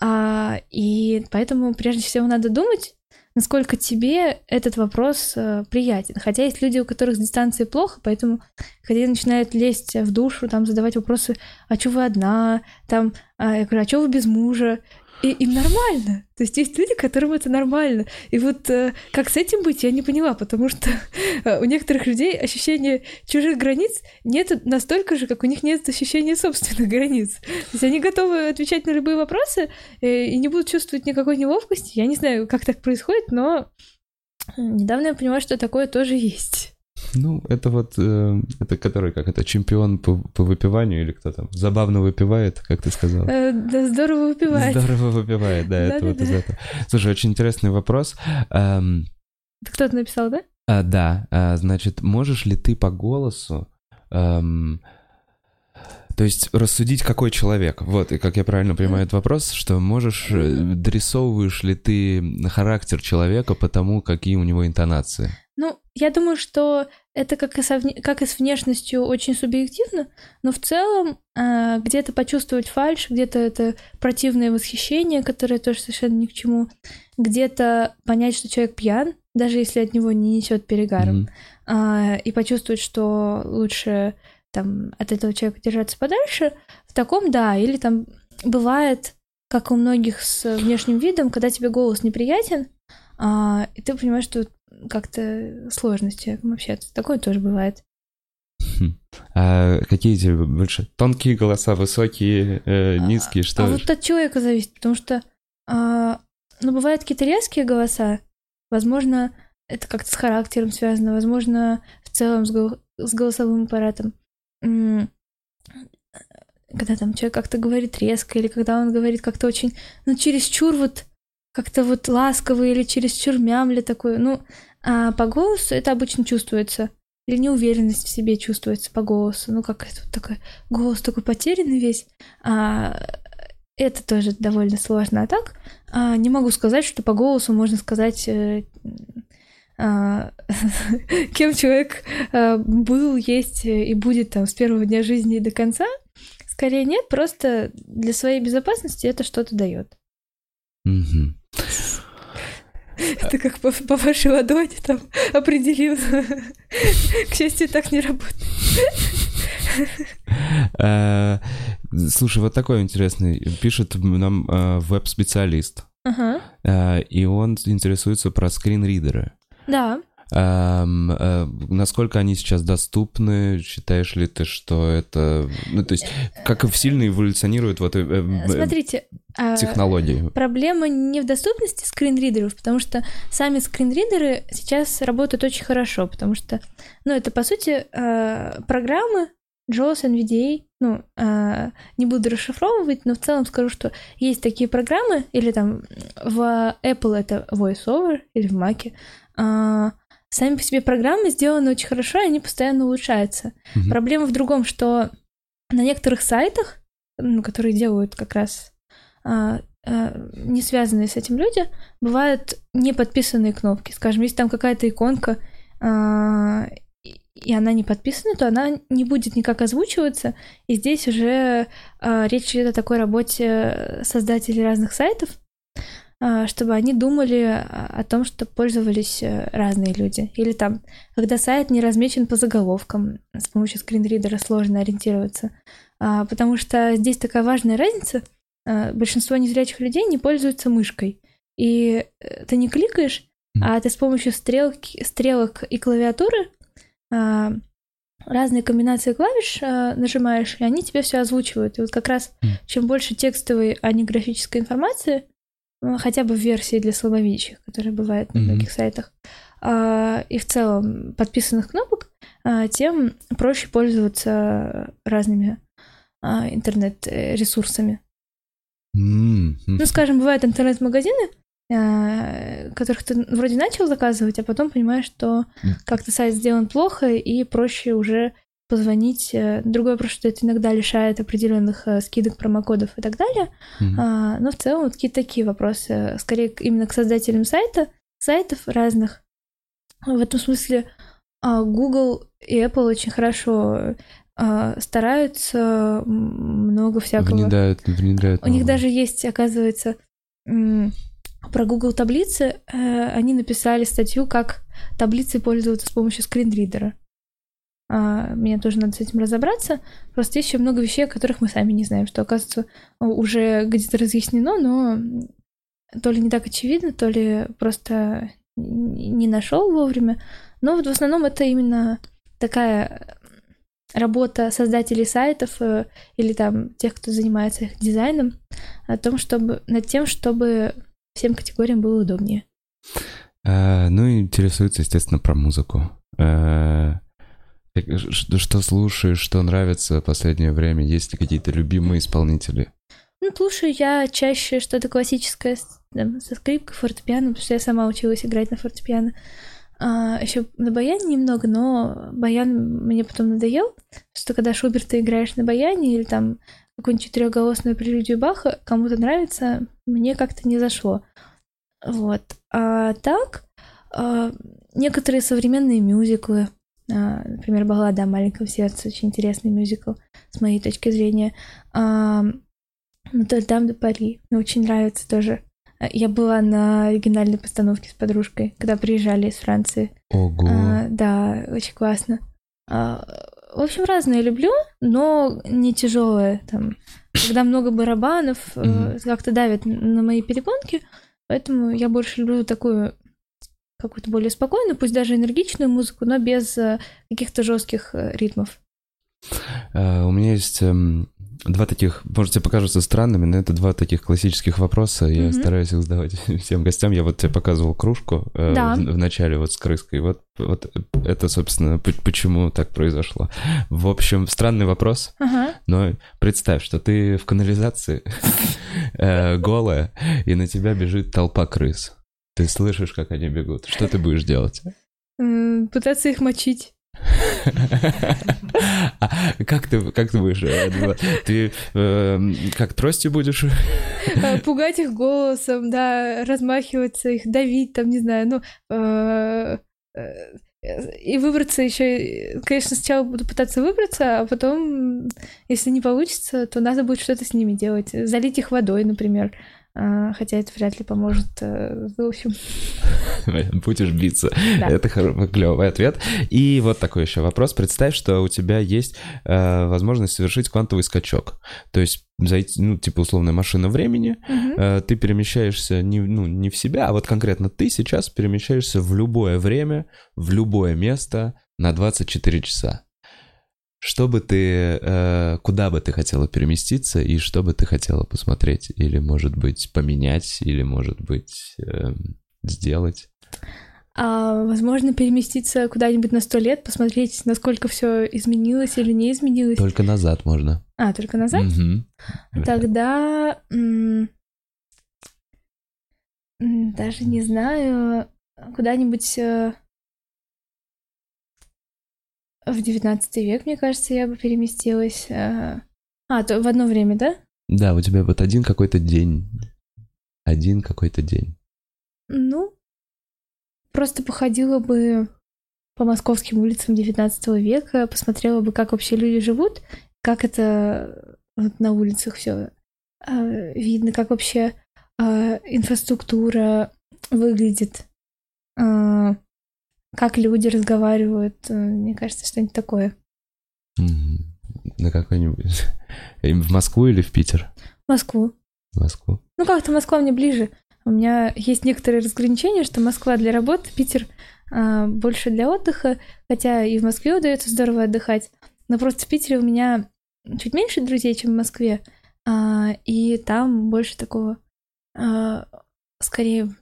Speaker 2: А, и поэтому прежде всего надо думать, насколько тебе этот вопрос э, приятен. Хотя есть люди, у которых с дистанции плохо, поэтому они начинают лезть в душу, там задавать вопросы, а что вы одна, там, а, я говорю, а что вы без мужа? И им нормально. То есть есть люди, которым это нормально. И вот э, как с этим быть, я не поняла, потому что э, у некоторых людей ощущение чужих границ нет настолько же, как у них нет ощущения собственных границ. То есть они готовы отвечать на любые вопросы э, и не будут чувствовать никакой неловкости. Я не знаю, как так происходит, но недавно я поняла, что такое тоже есть.
Speaker 1: Ну, это вот, э, это который, как это, чемпион по, по выпиванию или кто там? Забавно выпивает, как ты сказал?
Speaker 2: Э, да, здорово выпивает.
Speaker 1: Здорово выпивает, да, это вот из этого. Слушай, очень интересный вопрос. Эм,
Speaker 2: Кто-то написал, да?
Speaker 1: а, да, а, значит, можешь ли ты по голосу эм, то есть рассудить, какой человек. Вот, и как я правильно понимаю этот вопрос, что можешь, э, дорисовываешь ли ты характер человека по тому, какие у него интонации?
Speaker 2: Ну, я думаю, что это как и, со как и с внешностью очень субъективно, но в целом а, где-то почувствовать фальш, где-то это противное восхищение, которое тоже совершенно ни к чему, где-то понять, что человек пьян, даже если от него не несет перегаром,
Speaker 1: Мгм.
Speaker 2: а, и почувствовать, что лучше там от этого человека держаться подальше, в таком да, или там бывает, как у многих с внешним видом, когда тебе голос неприятен, а, и ты понимаешь, что как-то сложно с человеком общаться. Такое тоже бывает.
Speaker 1: Хм. А какие тебе больше? Тонкие голоса, высокие, э, низкие, что?
Speaker 2: а вот от человека зависит, потому что, а, ну, бывают какие-то резкие голоса, возможно, это как-то с характером связано, возможно, в целом с, гол- с голосовым аппаратом. Когда там человек как-то говорит резко, или когда он говорит как-то очень, ну, чересчур вот, как-то вот ласково, или чересчур мямля такой, ну, а по голосу это обычно чувствуется. Или неуверенность в себе чувствуется по голосу. Ну, как это вот такой голос такой потерянный весь. А, это тоже довольно сложно. А так, а, не могу сказать, что по голосу можно сказать, э, а, кем человек а, был, есть э, и будет там с первого дня жизни и до конца. Скорее нет, просто для своей безопасности это что-то дает.
Speaker 1: Мгм.
Speaker 2: Это как по, по вашей ладони там определил. К счастью, так не работает.
Speaker 1: Э, Слушай, вот такой интересный. Пишет нам э, веб-специалист, э, и он интересуется про скринридеры.
Speaker 2: Да.
Speaker 1: Эм, э, насколько они сейчас доступны? Считаешь ли ты, что это... Ну, то есть, как сильно эволюционируют вот э, э,
Speaker 2: Смотрите, а,
Speaker 1: технологии?
Speaker 2: проблема не в доступности скринридеров, потому что сами скринридеры сейчас работают очень хорошо, потому что, ну, это, по сути, э, программы JAWS, NVDA, ну, э, не буду расшифровывать, но в целом скажу, что есть такие программы, или там в Apple это VoiceOver, или в Mac, э, сами по себе программы сделаны очень хорошо, и они постоянно улучшаются.
Speaker 1: Мгм.
Speaker 2: Проблема в другом, что на некоторых сайтах, ну, которые делают как раз а, а, не связанные с этим люди, бывают не подписанные кнопки. Скажем, если там какая-то иконка, а, и- она не подписана, то она не будет никак озвучиваться. И здесь уже а, речь идет о такой работе создателей разных сайтов, чтобы они думали о о том, что пользовались э, разные люди. Или там, когда сайт не размечен по заголовкам, с помощью скринридера сложно ориентироваться. А, Потому что здесь такая важная разница. А, Большинство незрячих людей не пользуются мышкой. И э, ты не кликаешь, а ты с помощью стрелки, стрелок и клавиатуры а, разные комбинации клавиш а, нажимаешь, и они тебе все озвучивают. И вот как раз чем больше текстовой, а не графической информации, а, хотя бы в версии для слабовидящих, которая бывает на многих сайтах, а, и в целом подписанных кнопок, а, тем проще пользоваться разными а, интернет-ресурсами.
Speaker 1: М.
Speaker 2: Ну, скажем, бывают интернет-магазины, которых ты вроде начал заказывать, а потом понимаешь, что как-то сайт сделан плохо, и проще уже позвонить. Э, Другой вопрос, что это иногда лишает определенных э, скидок, промокодов и так далее.
Speaker 1: Мгм.
Speaker 2: А, но в целом вот какие-то такие вопросы. Скорее именно к создателям сайта, сайтов разных. В этом смысле а, Google и Apple очень хорошо а, стараются много всякого.
Speaker 1: Внедряют, внедряют
Speaker 2: У них даже есть, оказывается, про Google таблицы. э, Они написали статью, как таблицы пользоваться с помощью скринридера. А, Мне тоже надо с этим разобраться. Просто есть еще много вещей, о которых мы сами не знаем, что, оказывается, уже где-то разъяснено, но то ли не так очевидно, то ли просто не нашел вовремя. Но вот в основном это именно такая работа создателей сайтов э, или там тех, кто занимается их дизайном, о том, чтобы над тем, чтобы всем категориям было удобнее.
Speaker 1: Э, ну и интересуется, естественно, про музыку. Э, Что, слушаешь, что нравится в последнее время? Есть ли какие-то любимые исполнители?
Speaker 2: Ну, слушаю я чаще что-то классическое там, со скрипкой, фортепиано, потому что я сама училась играть на фортепиано. А, еще на баяне немного, но баян мне потом надоел, что когда Шуберта играешь на баяне или там какую-нибудь четырехголосную прелюдию Баха, кому-то нравится, мне как-то не зашло. Вот. А так, а, некоторые современные мюзиклы, например, «Баллада о маленьком сердце», очень интересный мюзикл, с моей точки зрения. А, «Нотр-Дам де Пари», мне очень нравится тоже. Я была на оригинальной постановке с подружкой, когда приезжали из Франции.
Speaker 1: Ого.
Speaker 2: А, да, очень классно. А, в общем, разное люблю, но не тяжелое. Там, когда много барабанов, mm-hmm. как-то давят на мои перепонки, поэтому я больше люблю такую какую-то более спокойную, пусть даже энергичную музыку, но без э, каких-то жестких э, ритмов.
Speaker 1: Uh, у меня есть um, два таких, может, тебе покажутся странными, но это два таких классических вопроса. Я mm-hmm. стараюсь их задавать всем гостям. Я вот тебе показывал кружку да. в, в начале вот с крыской. Вот, вот это, собственно, почему так произошло. В общем, странный вопрос, uh-huh. но представь, что ты в канализации голая, и на тебя бежит толпа крыс. Ты слышишь, как они бегут. Что ты будешь делать?
Speaker 2: Пытаться их мочить.
Speaker 1: А как ты, как ты будешь? Э, ты э, как тростью будешь?
Speaker 2: Э, пугать их голосом, да, размахиваться их, давить, там, не знаю, ну... Э, и выбраться еще, конечно, сначала буду пытаться выбраться, а потом, если не получится, то надо будет что-то с ними делать. Залить их водой, например. А, хотя это вряд ли поможет. Э, в общем.
Speaker 1: Будешь биться. Да. Это клевый ответ. И вот такой еще вопрос. Представь, что у тебя есть э, возможность совершить квантовый скачок. То есть зайти, ну, типа условная машина времени, угу. э, ты перемещаешься не, ну, не в себя, а вот конкретно ты сейчас перемещаешься в любое время, в любое место на 24 часа. Что бы ты, э, куда бы ты хотела переместиться и что бы ты хотела посмотреть? Или, может быть, поменять, или, может быть, э, сделать?
Speaker 2: А, возможно, переместиться куда-нибудь на сто лет, посмотреть, насколько все изменилось или не изменилось.
Speaker 1: Только назад можно.
Speaker 2: А, только назад? Угу. Тогда даже не знаю, куда-нибудь э, в девятнадцатый век, мне кажется, я бы переместилась. А, а, то в одно время, да?
Speaker 1: Да, у тебя вот один какой-то день. Один какой-то день.
Speaker 2: Ну, просто походила бы по московским улицам девятнадцатого века, посмотрела бы, как вообще люди живут, как это вот на улицах все а, видно, как вообще а, инфраструктура выглядит как люди разговаривают, э, мне кажется, что-нибудь такое.
Speaker 1: На какой-нибудь... В Москву или в Питер?
Speaker 2: В Москву.
Speaker 1: В Москву.
Speaker 2: Ну, как-то Москва мне ближе. У меня есть некоторые разграничения, что Москва для работы, Питер а, больше для отдыха, хотя и в Москве удается здорово отдыхать. Но просто в Питере у меня чуть меньше друзей, чем в Москве, а, и там больше такого, а, скорее,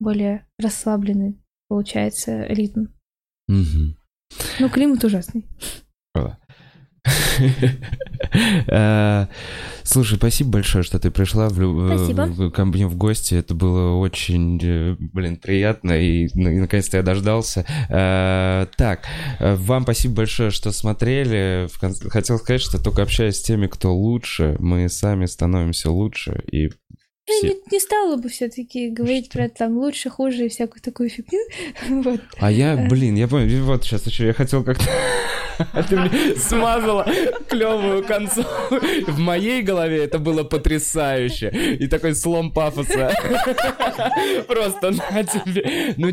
Speaker 2: более расслабленный получается ритм.
Speaker 1: Угу.
Speaker 2: Ну, климат ужасный.
Speaker 1: Э, слушай, спасибо большое, что ты пришла в, ко мне в гости. Это было очень, э, блин, приятно. И, наконец-то я дождался. Э, так, вам спасибо большое, что смотрели. Хотел сказать, что только общаясь с теми, кто лучше, мы сами становимся лучше. И
Speaker 2: все... Я не, не стала бы все-таки говорить Что? про там лучше, хуже и всякую такую фигню. вот.
Speaker 1: А я, блин, я помню, вот сейчас еще я хотел как-то... А ты мне смазала клевую концовку. В моей голове это было потрясающе. И такой слом пафоса. Просто на тебе. Ну,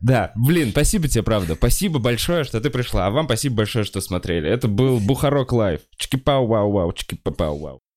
Speaker 1: да, блин, спасибо тебе, правда. Спасибо большое, что ты пришла. А вам спасибо большое, что смотрели. Это был Бухарок Лайв. Чики-пау-вау-вау, чики-пау-вау.